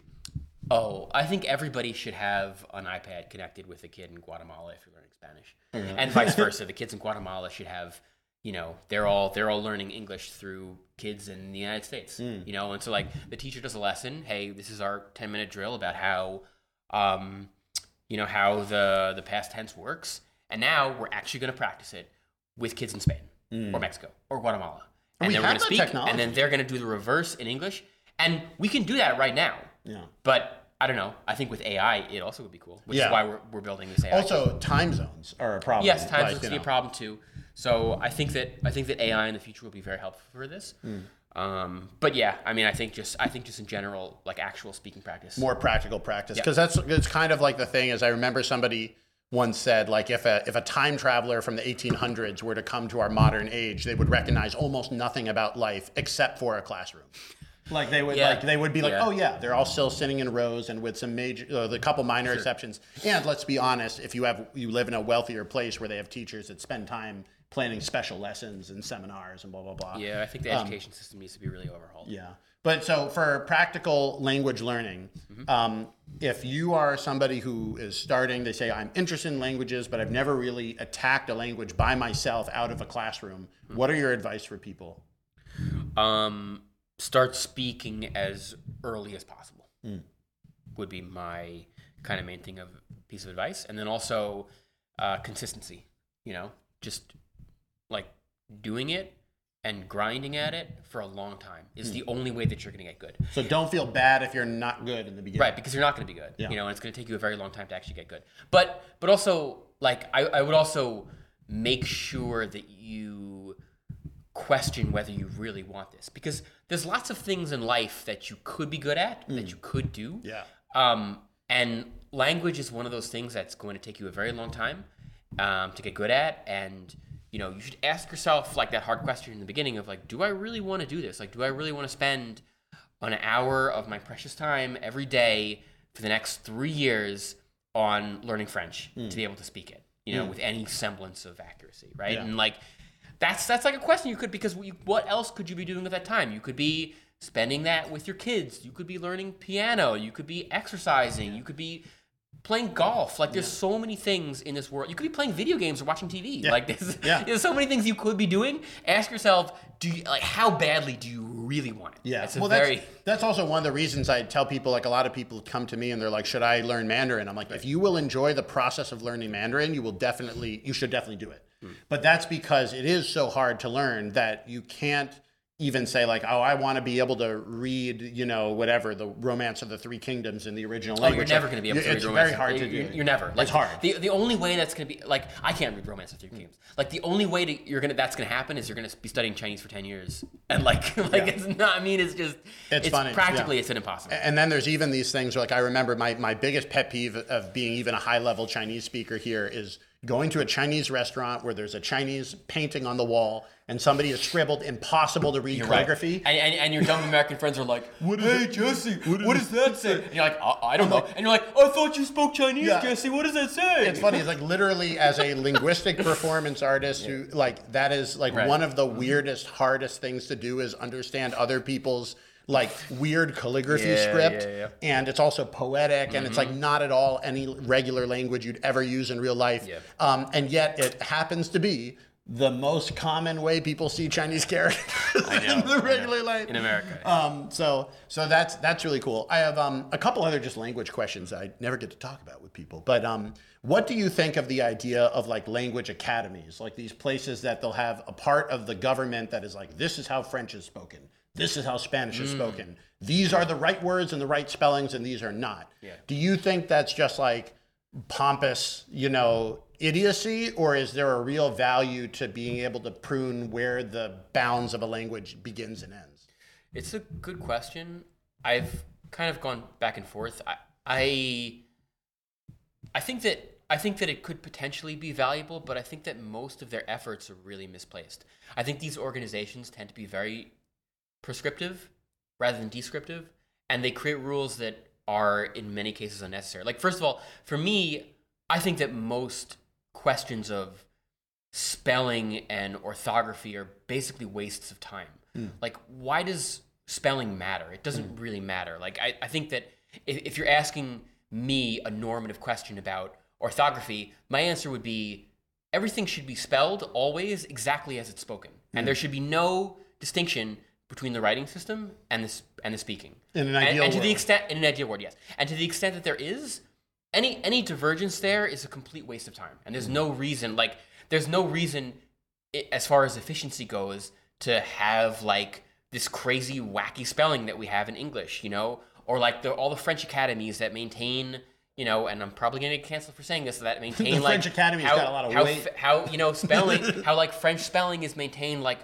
S2: Oh, I think everybody should have an iPad connected with a kid in Guatemala if you're learning Spanish, and vice versa. The kids in Guatemala should have, you know, they're all they're all learning English through kids in the United States. You know, and so like the teacher does a lesson. Hey, this is our ten minute drill about how, um, you know, how the the past tense works, and now we're actually going to practice it with kids in Spain or Mexico or Guatemala, and
S1: we
S2: then we're going to speak,
S1: technology.
S2: and then they're going to do the reverse in English, and we can do that right now.
S1: Yeah.
S2: But I don't know. I think with AI, it also would be cool, which
S1: Yeah.
S2: is why we're, we're building this AI.
S1: Also, time zones are a problem.
S2: yes, time
S1: like,
S2: zones be a problem too. So I think that I think that AI in the future will be very helpful for this.
S1: Hmm.
S2: Um, but yeah, I mean, I think just I think just in general, like actual speaking practice.
S1: more practical practice because that's it's kind of like the thing is I remember somebody once said like if a if a time traveler from the 1800s were to come to our modern age they would recognize almost nothing about life except for a classroom like they would
S2: Yeah.
S1: like they would be like
S2: Yeah.
S1: oh yeah they're all still sitting in rows and with some major uh, the couple minor exceptions and let's be honest if you have you live in a wealthier place where they have teachers that spend time planning special lessons and seminars and blah blah blah
S2: yeah, I think the education system needs to be really overhauled.
S1: Um, yeah. But so for practical language learning, um, if you are somebody who is starting, they say, I'm interested in languages, but I've never really attacked a language by myself out of a classroom. What are your advice for people?
S2: Um, start speaking as early as possible.
S1: Hmm.
S2: Would be my kind of main thing of piece of advice, and then also uh, consistency. You know, just like doing it and grinding at it for a long time is
S1: Hmm.
S2: the only way that you're going to get good.
S1: So don't feel bad if you're not good in the beginning.
S2: Right, because you're not going to be good.
S1: Yeah.
S2: You know, and it's going to take you a very long time to actually get good. But but also like I, I would also make sure that you question whether you really want this because there's lots of things in life that you could be good at that you could do.
S1: Yeah.
S2: Um, and language is one of those things that's going to take you a very long time um, to get good at. And, you know, you should ask yourself like that hard question in the beginning of like, do I really want to do this? Like, do I really want to spend an hour of my precious time every day for the next three years on learning French to hmm. be able to speak it, you know, hmm. with any semblance of accuracy, right?
S1: Yeah.
S2: And like, that's that's like a question you could because you, what else could you be doing at that time? You could be spending that with your kids. You could be learning piano. You could be exercising. You could be playing golf. Like there's so many things in this world. You could be playing video games or watching TV. Like there's,
S1: Yeah.
S2: there's so many things you could be doing. Ask yourself, do you like how badly do you really want it?
S1: Yeah.
S2: A
S1: well,
S2: very
S1: that's, that's also one of the reasons I tell people, like a lot of people come to me and they're like, should I learn Mandarin? I'm like, if you will enjoy the process of learning Mandarin, you will definitely, you should definitely do it.
S2: Hmm.
S1: But that's because it is so hard to learn that you can't even say like, oh, I want to be able to read, you know, whatever, the Romance of the Three Kingdoms in the original
S2: Oh,
S1: language.
S2: you're never going to be able to read.
S1: It's
S2: read
S1: very hard to do.
S2: you're never. Like,
S1: it's hard.
S2: The, the only way that's going to be like I can't read romance of the three mm. games. Like the only way to, you're gonna that's gonna happen is you're gonna be studying Chinese for ten years and like like it's not. I mean, it's just
S1: It's funny,
S2: Practically,
S1: yeah.
S2: it's an impossible.
S1: And then there's even these things where, like, I remember my, my biggest pet peeve of being even a high level Chinese speaker here is going to a Chinese restaurant where there's a Chinese painting on the wall and somebody has scribbled impossible to read calligraphy.
S2: And, and, and your dumb American friends are like, what is "Hey Jesse, what, does that say?" And you're like, "I, I don't know." And you're like, "I thought you spoke Chinese,
S1: Yeah.
S2: Jesse. What does that say?"
S1: It's funny. It's like literally as a linguistic performance artist who like that is like
S2: Right.
S1: one of the weirdest, hardest things to do is understand other people's like weird calligraphy
S2: Yeah,
S1: script.
S2: yeah, yeah.
S1: And it's also poetic and it's like not at all any regular language you'd ever use in real life.
S2: Yeah.
S1: Um, and yet it happens to be the most common way people see Chinese characters
S2: know,
S1: in the regular life.
S2: in America.
S1: Um, so so that's that's really cool. I have um, a couple other just language questions I never get to talk about with people. But um, what do you think of the idea of like language academies, like these places that they'll have a part of the government that is like this is how French is spoken, this is how Spanish
S2: Mm.
S1: is spoken, these are the right words and the right spellings, and these are not.
S2: Yeah.
S1: Do you think that's just like pompous, you know, idiocy, or is there a real value to being able to prune where the bounds of a language begins and ends?
S2: It's a good question. I've kind of gone back and forth. I, I, I think that I think that it could potentially be valuable, but I think that most of their efforts are really misplaced. I think these organizations tend to be very prescriptive rather than descriptive, and they create rules that are in many cases unnecessary. Like first of all, for me, I think that most questions of spelling and orthography are basically wastes of time. Hmm. Like, why does spelling matter? It doesn't hmm. really matter. Like, I, I think that if, if you're asking me a normative question about orthography, my answer would be everything should be spelled always exactly as it's spoken, and hmm. there should be no distinction between the writing system and the and the speaking.
S1: In an
S2: And-
S1: ideal
S2: and, to the extent in an ideal world, yes, and to the extent that there is any any divergence there is a complete waste of time, and there's mm. no reason like there's no reason i as far as efficiency goes to have like this crazy wacky spelling that we have in English, you know, or like the, all the French academies that maintain. You know, and I'm probably gonna get canceled for saying this. That maintain
S1: The
S2: like
S1: French Academy's
S2: how,
S1: got a lot of
S2: how,
S1: weight.
S2: f- how you know spelling, how like French spelling is maintained. Like,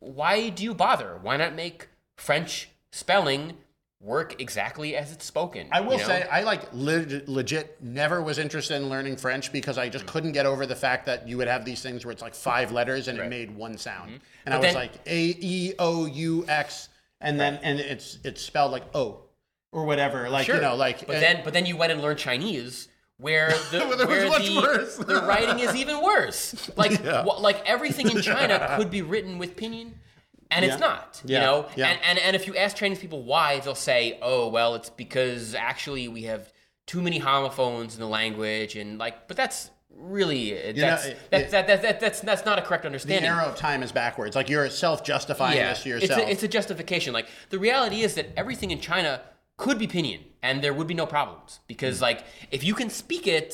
S2: why do you bother? Why not make French spelling work exactly as it's spoken?
S1: I will
S2: you know?
S1: say I like leg- legit never was interested in learning French because I just couldn't get over the fact that you would have these things where it's like five letters and it made one sound, and I
S2: But
S1: was
S2: then-
S1: like A E O U X, and then and it's it's spelled like O or whatever, like
S2: Sure.
S1: you know, like
S2: But
S1: uh,
S2: then, but then you went and learned Chinese, where the
S1: Where
S2: where the, the writing is even worse. Like
S1: Yeah.
S2: wha- like everything in China could be written with pinyin, and
S1: Yeah.
S2: it's not.
S1: Yeah.
S2: You know,
S1: Yeah.
S2: and, and and if you ask Chinese people why, they'll say, "Oh, well, it's because actually we have too many homophones in the language," and like, but that's really uh,
S1: know,
S2: that's
S1: it-
S2: that,
S1: it-
S2: that, that, that, that's that's not a correct understanding.
S1: the
S2: understanding.
S1: arrow of time is backwards. Like you're self-justifying this to
S2: it's
S1: yourself.
S2: a, it's a justification. Like the reality is that everything in China could be pinyin, and there would be no problems because,
S1: Hmm.
S2: like, if you can speak it,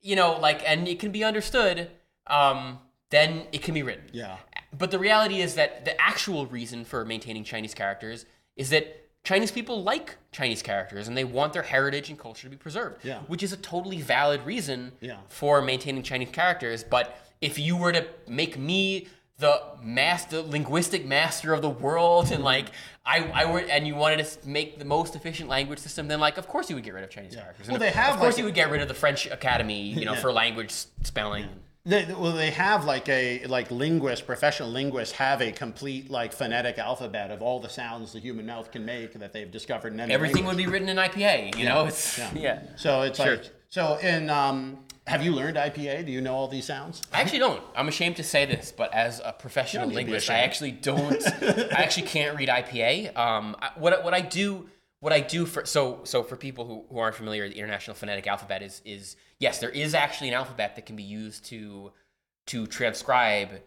S2: you know, like, and it can be understood, um, then it can be written.
S1: Yeah.
S2: But the reality is that the actual reason for maintaining Chinese characters is that Chinese people like Chinese characters and they want their heritage and culture to be preserved.
S1: Yeah.
S2: Which is a totally valid reason
S1: Yeah.
S2: for maintaining Chinese characters. But if you were to make me the master linguistic master of the world and like I, I were and you wanted to make the most efficient language system then like of course you would get rid of Chinese characters.
S1: Well,
S2: And
S1: they have,
S2: of course
S1: like-
S2: you would get rid of the French Academy, you know,
S1: Yeah.
S2: for language spelling.
S1: They, well, they have like a like linguists, professional linguists have a complete like phonetic alphabet of all the sounds the human mouth can make that they've discovered in
S2: Everything
S1: language.
S2: would be written in IPA, you know? It's yeah.
S1: So it's
S2: Sure.
S1: like so in um have you learned IPA? Do you know all these sounds?
S2: I actually don't. I'm ashamed to say this, but as a professional
S1: You don't need to be
S2: linguist, I actually don't. I actually can't read IPA. Um, I, what what I do, what I do for so so for people who, who aren't familiar, the International Phonetic Alphabet is is yes, there is actually an alphabet that can be used to to transcribe,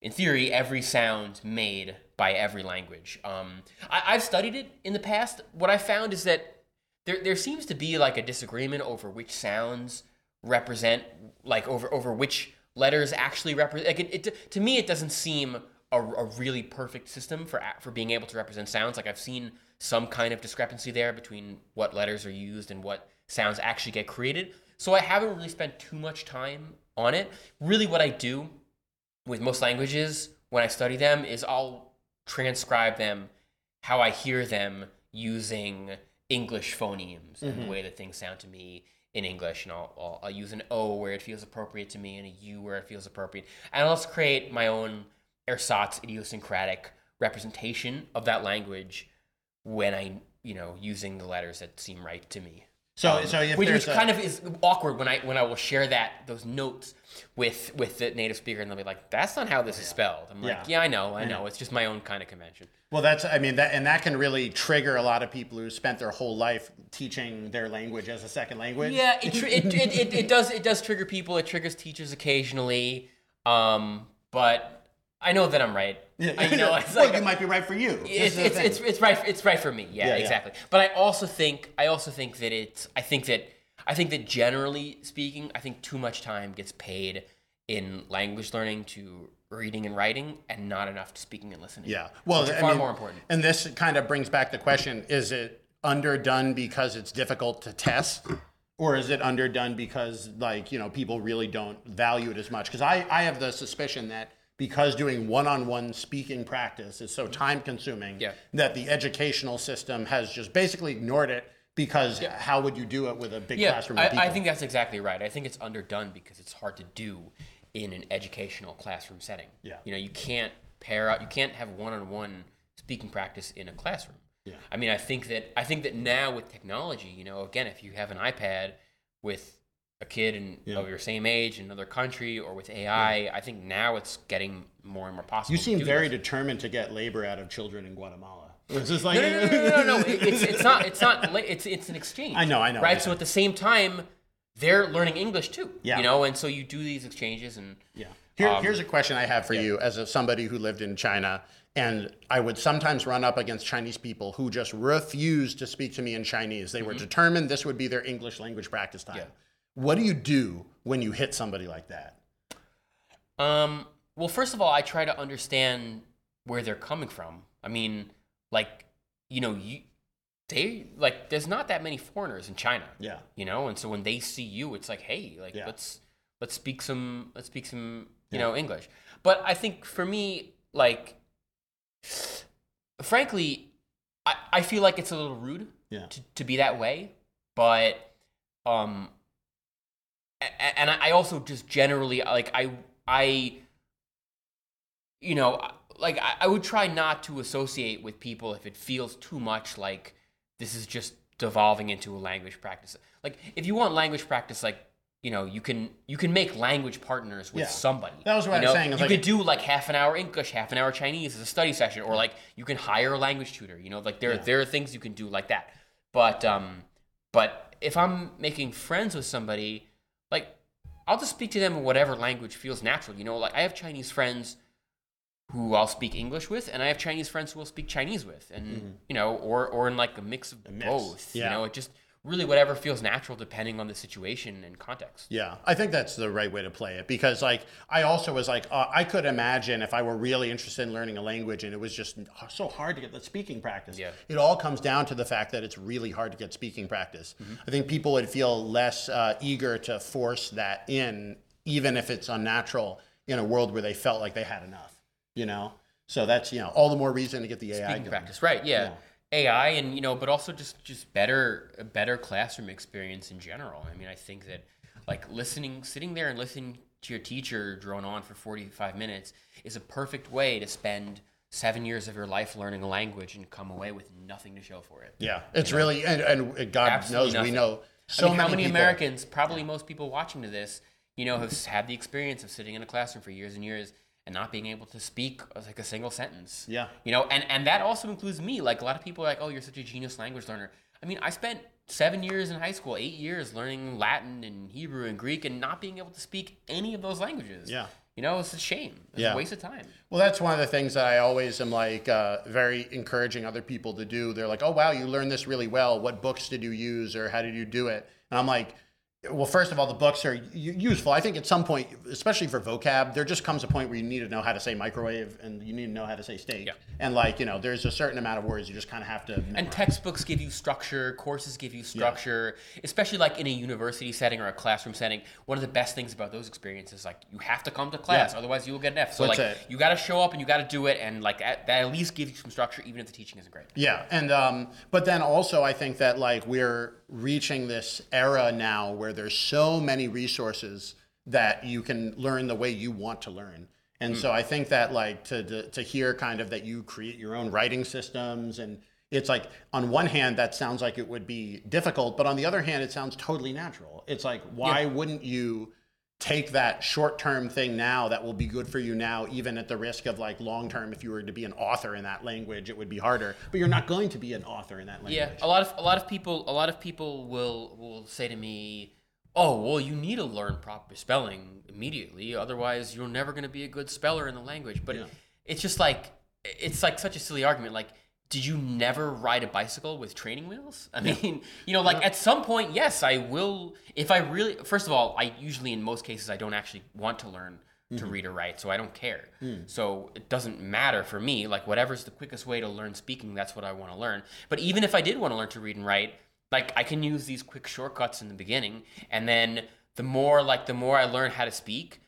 S2: in theory, every sound made by every language. Um, I, I've studied it in the past. What I found is that there there seems to be like a disagreement over which sounds represent like over over which letters actually represent like it, it to me it doesn't seem a, a really perfect system for for being able to represent sounds. Like i've seen some kind of discrepancy there between what letters are used and what sounds actually get created. So i haven't really spent too much time on it. Really what i do with most languages when I study them is I'll transcribe them how I hear them using English phonemes and the mm-hmm. way that things sound to me in English. And I'll, I'll, I'll use an O where it feels appropriate to me and a U where it feels appropriate. And I'll just create my own ersatz idiosyncratic representation of that language when I, you know, using the letters that seem right to me.
S1: So so if
S2: Which, which
S1: a,
S2: kind of is awkward when I when I will share that those notes with with the native speaker and they'll be like, "That's not how this is spelled." I'm like,
S1: Yeah.
S2: "Yeah, I know, I know. It's just my own kind of convention."
S1: well that's I mean that and that can really trigger a lot of people who spent their whole life teaching their language as a second language.
S2: Yeah, it, tr- it, it, it, it does it does trigger people. It triggers teachers occasionally, um, but I know that I'm right. Yeah, I, you know, it's
S1: well,
S2: like
S1: you might be right for you.
S2: It's, it's, it's, it's right it's right for me yeah,
S1: Yeah, yeah.
S2: exactly but i also think i also think that it's i think that i think that generally speaking i think too much time gets paid in language learning to reading and writing and not enough to speaking and listening
S1: Yeah. Well,
S2: which far
S1: mean,
S2: more important
S1: And this kind of brings back the question: Is it underdone because it's difficult to test, or is it underdone because, like, you know, people really don't value it as much? Because I, I have the suspicion that because doing one-on-one speaking practice is so mm-hmm. time-consuming,
S2: Yeah.
S1: that the educational system has just basically ignored it. Because how would you do it with a big
S2: yeah
S1: classroom of people?
S2: I, I think that's exactly right i think it's underdone because it's hard to do in an educational classroom setting
S1: Yeah.
S2: you know you can't pair out you can't have one-on-one speaking practice in a classroom
S1: Yeah.
S2: i mean i think that i think that now with technology you know again if you have an ipad with a kid in,
S1: Yeah.
S2: of your same age in another country or with ai i think now it's getting more and more possible
S1: You seem very
S2: this.
S1: determined to get labor out of children in Guatemala. It's just like
S2: No, no, no, no, no, no. It- It's it's not it's not it's it's an exchange.
S1: I know, I know,
S2: Right.
S1: I
S2: So at the same time, they're learning English too.
S1: Yeah.
S2: You know, and so you do these exchanges and
S1: Yeah. Here,
S2: Um,
S1: here's a question I have for you as a, somebody who lived in China. And I would sometimes run up against Chinese people who just refused to speak to me in Chinese. They were determined this would be their English language practice time.
S2: Mm-hmm. Yeah.
S1: What do you do when you hit somebody like that?
S2: Um, well, first of all, I try to understand where they're coming from. I mean, like, you know, you they like there's not that many foreigners in China.
S1: Yeah.
S2: You know, and so when they see you, it's like, hey, like
S1: Yeah.
S2: let's let's speak some let's speak some you
S1: Yeah.
S2: know English. But I think for me, like, frankly, I I feel like it's a little rude
S1: Yeah.
S2: to, to be that way but um and i also just generally like i i you know like I, I would try not to associate with people if it feels too much like this is just devolving into a language practice like if you want language practice like you know you can you can make language partners with
S1: Yeah.
S2: somebody
S1: That was what
S2: you
S1: I was saying, is
S2: you
S1: like-
S2: could do like half an hour english half an hour chinese as a study session or like you can hire a language tutor you know like there
S1: Yeah.
S2: there are things you can do like that but um but if i'm making friends with somebody like i'll just speak to them in whatever language feels natural you know? Like i have chinese friends who i'll speak english with and i have chinese friends who i'll speak chinese with and mm-hmm. you know or or in like a mix of
S1: mix,
S2: both
S1: yeah.
S2: you know? It just really whatever feels natural depending on the situation and context
S1: Yeah, I think that's the right way to play it because, like, I also was like, uh, I could imagine if I were really interested in learning a language and it was just so hard to get the speaking practice.
S2: Yeah.
S1: It all comes down to the fact that it's really hard to get speaking practice. I think people would feel less uh, eager to force that in, even if it's unnatural in a world where they felt like they had enough, you know? So that's, you know, all the more reason to get the AI
S2: speaking practice right yeah. Ai and you know but also just just better a better classroom experience in general. I mean i think that like listening sitting there and listening to your teacher drone on for 45 minutes is a perfect way to spend seven years of your life learning a language and come away with nothing to show for it.
S1: Yeah, it's really, and, and God
S2: Absolutely
S1: knows
S2: nothing.
S1: we know so
S2: I mean, how
S1: many
S2: many
S1: people-
S2: Americans, probably most people watching to this, you know, have had the experience of sitting in a classroom for years and years and not being able to speak uh, like a single sentence.
S1: Yeah.
S2: You know, and, and that also includes me. Like a lot of people are like, oh, you're such a genius language learner. I mean, I spent seven years in high school, eight years learning Latin and Hebrew and Greek and not being able to speak any of those languages.
S1: Yeah.
S2: You know, it's a shame. It's
S1: Yeah.
S2: a waste of time.
S1: Well, that's one of the things that I always am like uh, very encouraging other people to do. They're like, "Oh, wow, you learned this really well. What books did you use, or how did you do it?" And I'm like, "Well, first of all, the books are useful. I think at some point, especially for vocab, there just comes a point where you need to know how to say microwave and you need to know how to say steak.
S2: Yeah.
S1: And like, you know, there's a certain amount of words you just kind of have to.
S2: And textbooks give you structure, courses give you structure, especially like in a university setting or a classroom setting. One of the best things about those experiences, like you have to come to class,
S1: Yeah.
S2: otherwise you will get an F. So
S1: That's
S2: like
S1: it.
S2: you got to show up and you got to do it, and like that, that at least gives you some structure, even if the teaching isn't great.
S1: Yeah, and um, but then also I think that like we're reaching this era now where there's so many resources that you can learn the way you want to learn. And hmm. so I think that like to, to to hear kind of that you create your own writing systems and it's like on one hand that sounds like it would be difficult, but on the other hand it sounds totally natural. It's like why wouldn't you take that short-term thing now that will be good for you now even at the risk of like long-term if you were to be an author in that language it would be harder but you're not going to be an author in that language
S2: Yeah, a lot of a lot of people a lot of people will will say to me, "Oh, well, you need to learn proper spelling immediately, otherwise you're never going to be a good speller in the language." But
S1: Yeah.
S2: it's just like it's like such a silly argument. Like, did you never ride a bicycle with training wheels? I mean, you know, like at some point, yes, I will. If I really, first of all, I usually in most cases I don't actually want to learn to mm-hmm. read or write, so I don't care. Mm. So it doesn't matter for me. Like whatever's the quickest way to learn speaking, that's what I want to learn. But even if I did want to learn to read and write, like I can use these quick shortcuts in the beginning, and then the more like the more I learn how to speak,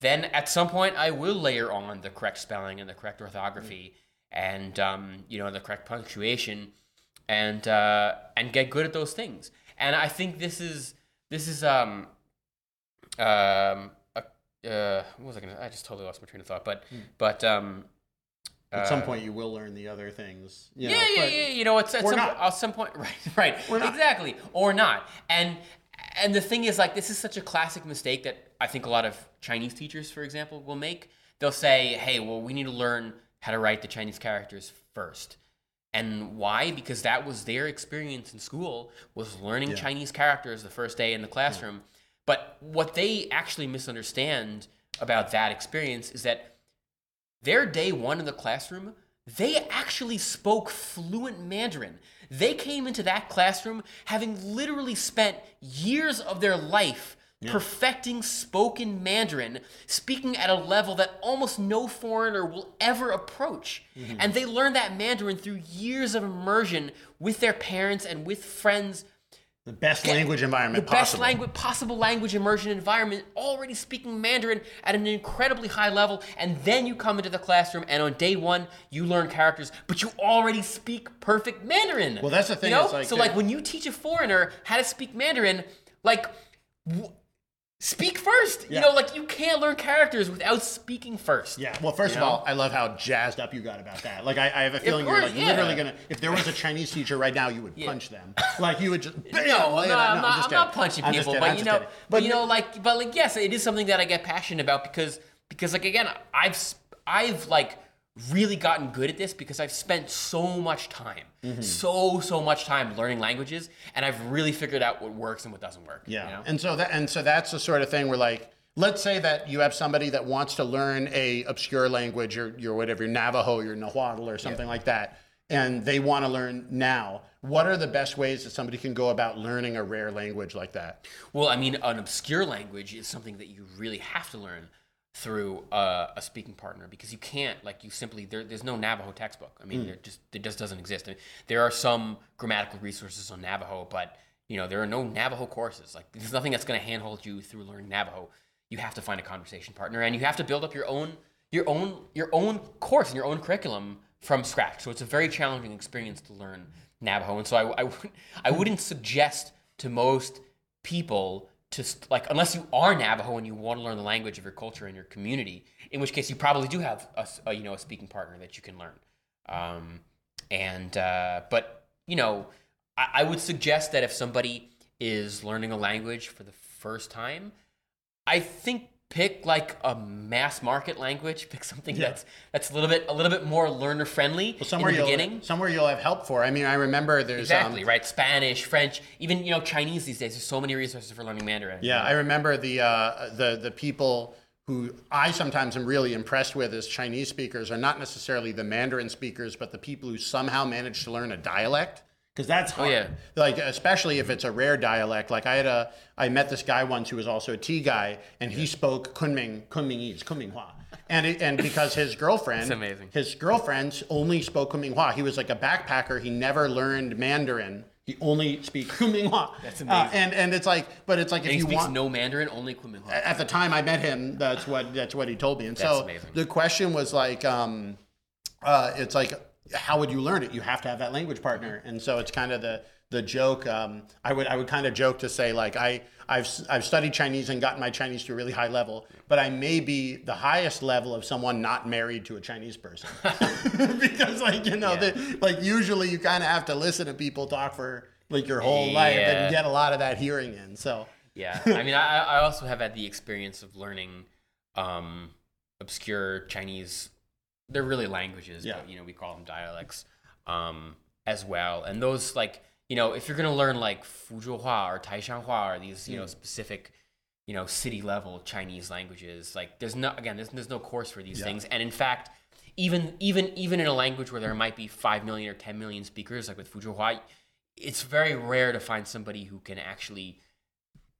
S2: then at some point I will layer on the correct spelling and the correct orthography mm. And um, you know the correct punctuation and uh, and get good at those things. And I think this is this is um um a, uh, what was I gonna? I just totally lost my train of thought. But but um
S1: at some point you will learn the other things you know,
S2: yeah, yeah, yeah. You know, it's at some,
S1: not.
S2: at some point, right, right, exactly, or not. And and the thing is, like, this is such a classic mistake that I think a lot of Chinese teachers, for example, will make. They'll say, "Hey, well, we need to learn how to write the Chinese characters first. And why? Because that was their experience in school was learning Chinese characters the first day in the classroom. But what they actually misunderstand about that experience is that their day one in the classroom, they actually spoke fluent Mandarin. They came into that classroom having literally spent years of their life perfecting spoken Mandarin, speaking at a level that almost no foreigner will ever approach. Mm-hmm. And they learn that Mandarin through years of immersion with their parents and with friends
S1: The best language environment
S2: the best
S1: possible.
S2: language possible language immersion environment already speaking mandarin at an incredibly high level and then you come into the classroom and on day one you learn characters but you already speak perfect mandarin
S1: Well, that's the thing,
S2: you know?
S1: it's like
S2: so like when you teach a foreigner how to speak mandarin like w- speak first
S1: Yeah.
S2: you know like you can't learn characters without speaking first
S1: Yeah. Well, first
S2: You
S1: of
S2: know?
S1: all, I love how jazzed up you got about that. Like, I, I have a feeling you're like
S2: yeah.
S1: literally gonna. If there was a Chinese teacher right now, you would punch them. Like you would just. bam,
S2: No,
S1: lay
S2: no,
S1: it out.
S2: I'm, not,
S1: just
S2: I'm not
S1: kidding.
S2: punching
S1: I'm just
S2: people, but you know,
S1: kidding.
S2: but you know, like, but like, yes, it is something that I get passionate about because, because like again, I've, I've like really gotten good at this because I've spent so much time,
S1: Mm-hmm.
S2: so so much time learning languages, and I've really figured out what works and what doesn't work.
S1: Yeah.
S2: you know?
S1: And so that and so that's the sort of thing where like let's say that you have somebody that wants to learn a obscure language or your whatever your Navajo, your Nahuatl or something like that, and they want to learn now. What are the best ways that somebody can go about learning a rare language like that?
S2: Well, I mean, an obscure language is something that you really have to learn through uh, a speaking partner because you can't like you simply there, there's no Navajo textbook. I mean, there just it just doesn't exist. I mean, there are some grammatical resources on Navajo, but you know there are no Navajo courses. Like there's nothing that's going to handhold you through learning Navajo. You have to find a conversation partner, and you have to build up your own your own your own course and your own curriculum from scratch. So it's a very challenging experience to learn Navajo, and so I I, I wouldn't suggest to most people to like unless you are Navajo and you want to learn the language of your culture and your community, in which case you probably do have a, a, you know a speaking partner that you can learn. Um, and uh, but you know I, I would suggest that if somebody is learning a language for the first time, I think pick like a mass market language. Pick something that's that's a little bit a little bit more learner friendly
S1: Somewhere
S2: in the
S1: you'll
S2: beginning.
S1: somewhere you'll have help for. I mean, I remember there's
S2: Exactly
S1: um,
S2: right. Spanish, French, even you know Chinese these days. There's so many resources for learning Mandarin.
S1: Yeah, I remember the uh, the the people who I sometimes am really impressed with as Chinese speakers are not necessarily the Mandarin speakers, but the people who somehow manage to learn a dialect. Because that's hard.
S2: yeah.
S1: Like especially if it's a rare dialect. Like I had a I met this guy once who was also a tea guy, and he spoke Kunming Kunmingese Kunminghua. And, it, and because his girlfriend,
S2: That's amazing.
S1: his girlfriends only spoke Kunminghua. He was like a backpacker. He never learned Mandarin. He only speak Kunminghua.
S2: That's
S1: Uh,
S2: amazing.
S1: and and it's like, but it's like
S2: And
S1: if
S2: he
S1: you
S2: speaks
S1: want
S2: no Mandarin, only Kunming.
S1: at the time I met him, that's what that's what he told me. And
S2: That's
S1: so
S2: amazing.
S1: the question was like, um, uh, it's like, how would you learn it? You have to have that language partner. And so it's kind of the the joke. Um, I would I would kind of joke to say like I I've I've studied Chinese and gotten my Chinese to a really high level, but I may be the highest level of someone not married to a Chinese person because like you know
S2: Yeah.
S1: the, like usually you kind of have to listen to people talk for like your whole life and get a lot of that hearing in. So.
S2: Yeah, I mean, I, I also have had the experience of learning um, obscure Chinese. They're really languages,
S1: Yeah.
S2: but you know we call them dialects um, as well. And those, like, you know, if you're gonna learn like Fuzhouhua or Taishanhua or these, you know, specific, you know, city level Chinese languages, like, there's no again, there's, there's no course for these things. And in fact, even even even in a language where there might be five million or ten million speakers, like with Fuzhouhua, it's very rare to find somebody who can actually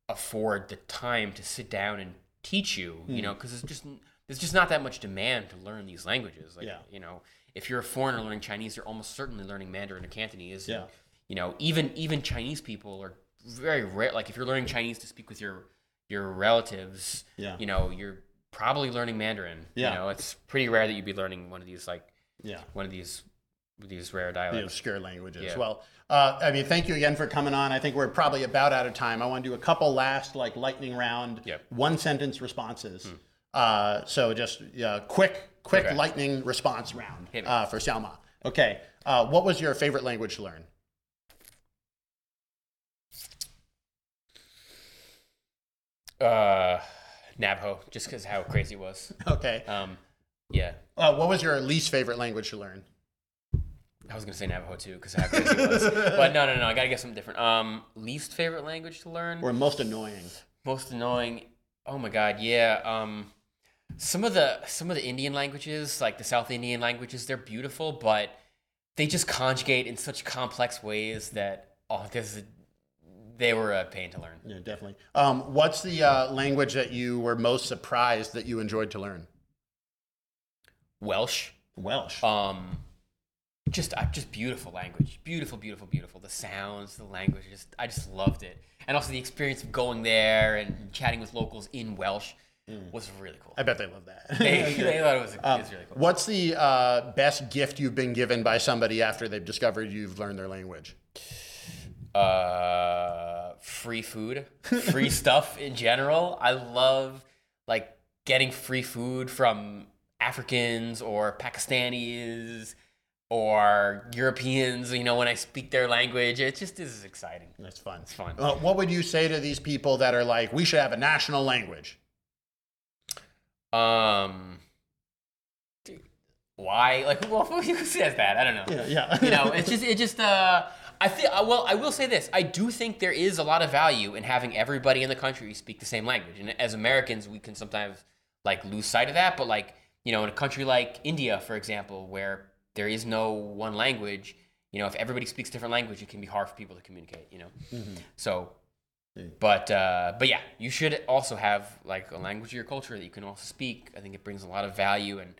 S2: afford the time to sit down and teach you,
S1: Hmm.
S2: you know, because it's just there's just not that much demand to learn these languages. Like,
S1: Yeah.
S2: you know, if you're a foreigner learning Chinese, you're almost certainly learning Mandarin or Cantonese.
S1: Yeah.
S2: You know, even even Chinese people are very rare. Like if you're learning Chinese to speak with your your relatives,
S1: Yeah.
S2: you know, you're probably learning Mandarin.
S1: Yeah.
S2: You know, it's pretty rare that you'd be learning one of these like
S1: Yeah.
S2: one of these these rare
S1: the
S2: dialects.
S1: obscure languages.
S2: Yeah.
S1: Well, uh, I mean, thank you again for coming on. I think we're probably about out of time. I want to do a couple last like lightning round,
S2: Yep.
S1: one sentence responses. Uh, so just uh, quick, quick
S2: Okay.
S1: lightning response round uh, for Xiaoma. Okay. Uh, what was your favorite language to learn?
S2: Uh, Navajo, just because how crazy it was.
S1: Okay.
S2: Um, yeah.
S1: Uh, what was your least favorite language to learn?
S2: I was gonna say Navajo too because how crazy it was, but no, no, no. I gotta get something different. Um, least favorite language to learn.
S1: Or most annoying?
S2: Most annoying. Oh my god, yeah. Um, some of the some of the Indian languages, like the South Indian languages, they're beautiful, but they just conjugate in such complex ways that oh, this is they were a pain to learn.
S1: Yeah, definitely. Um, what's the uh, language that you were most surprised that you enjoyed to learn?
S2: Welsh.
S1: Welsh.
S2: Um, just uh, just beautiful language, beautiful, beautiful, beautiful. The sounds, the language, just I just loved it, and also the experience of going there and chatting with locals in Welsh was really cool.
S1: I bet they love that.
S2: They, they thought it was, it was really cool.
S1: What's the uh, best gift you've been given by somebody after they've discovered you've learned their language?
S2: uh free food free stuff in general i love like getting free food from africans or pakistanis or europeans you know when i speak their language it just is exciting
S1: That's fun.
S2: it's fun
S1: Uh, what would you say to these people that are like, we should have a national language?
S2: Um dude, why like well, who says that i don't know
S1: Yeah, yeah.
S2: you know, it's just it just uh I feel well, I will say this. I do think there is a lot of value in having everybody in the country speak the same language. And as Americans, we can sometimes like lose sight of that, but like, you know, in a country like India, for example, where there is no one language, you know, if everybody speaks different language, it can be hard for people to communicate, you know. So but uh, but yeah, you should also have like a language of your culture that you can also speak. I think it brings a lot of value and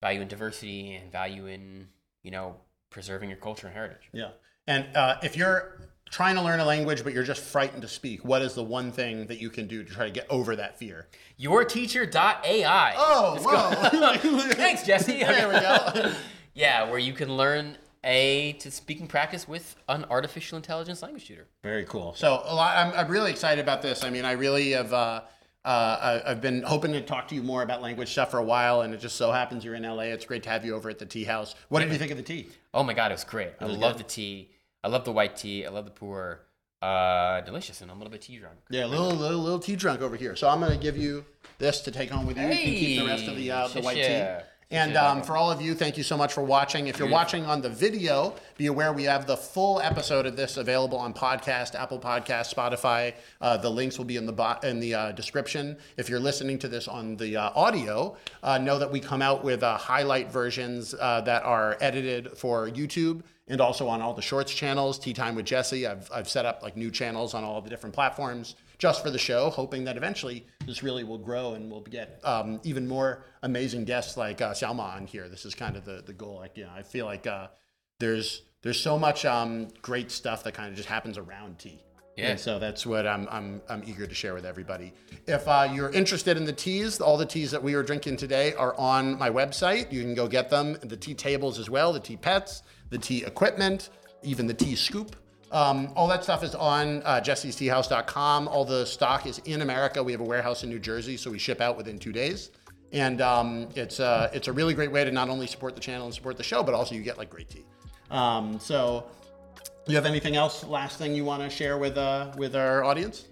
S2: value in diversity and value in you know preserving your culture and heritage.
S1: Yeah. And uh, if you're trying to learn a language, but you're just frightened to speak, what is the one thing that you can do to try to get over that fear?
S2: Yourteacher.ai.
S1: Oh, whoa.
S2: Thanks, Jesse.
S1: there we go.
S2: yeah, where you can learn a to speaking practice with an artificial intelligence language tutor.
S1: Very cool. So a lot, I'm, I'm really excited about this. I mean, I really have. Uh, uh, I- I've been hoping to talk to you more about language stuff for a while, and it just so happens you're in LA. It's great to have you over at the tea house. What did you think of the tea?
S2: Oh my god, it was great. I love the tea. I love the white tea. I love the pu'er. Uh, delicious and I'm a little bit tea drunk.
S1: Yeah, a little, little, little tea drunk over here. So I'm going to give you this to take home with you. you can keep the rest of the, uh, the white tea. And um, for all of you, thank you so much for watching. If you're watching on the video, be aware we have the full episode of this available on podcast, Apple Podcast, Spotify. Uh, the links will be in the bo- in the uh, description. If you're listening to this on the uh, audio, uh, know that we come out with uh, highlight versions uh, that are edited for YouTube and also on all the shorts channels. Tea Time with Jesse. I've I've set up like new channels on all the different platforms just for the show, hoping that eventually this really will grow and we'll get um, even more amazing guests like uh, Xiaoma on here. This is kind of the, the goal. Like, you know, I feel like uh, there's there's so much um, great stuff that kind of just happens around tea.
S2: Yeah.
S1: And so that's what I'm, I'm, I'm eager to share with everybody. If uh, you're interested in the teas, all the teas that we are drinking today are on my website. You can go get them. The tea tables as well, the tea pets, the tea equipment, even the tea scoop. Um, all that stuff is on uh, jessesteahouse.com. All the stock is in America. We have a warehouse in New Jersey, so we ship out within two days. And um, it's, uh, it's a really great way to not only support the channel and support the show, but also you get like great tea. Um, so, you have anything else? Last thing you want to share with uh, with our audience?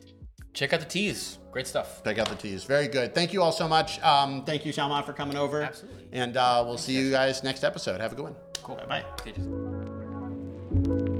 S2: Check out the teas. Great stuff.
S1: Check out the teas. Very good. Thank you all so much. Um, thank you, Xiaoma, for coming over.
S2: Absolutely.
S1: And uh, we'll see you guys next episode. Have a good one.
S2: Cool.
S1: Bye.
S2: See you, Jesse.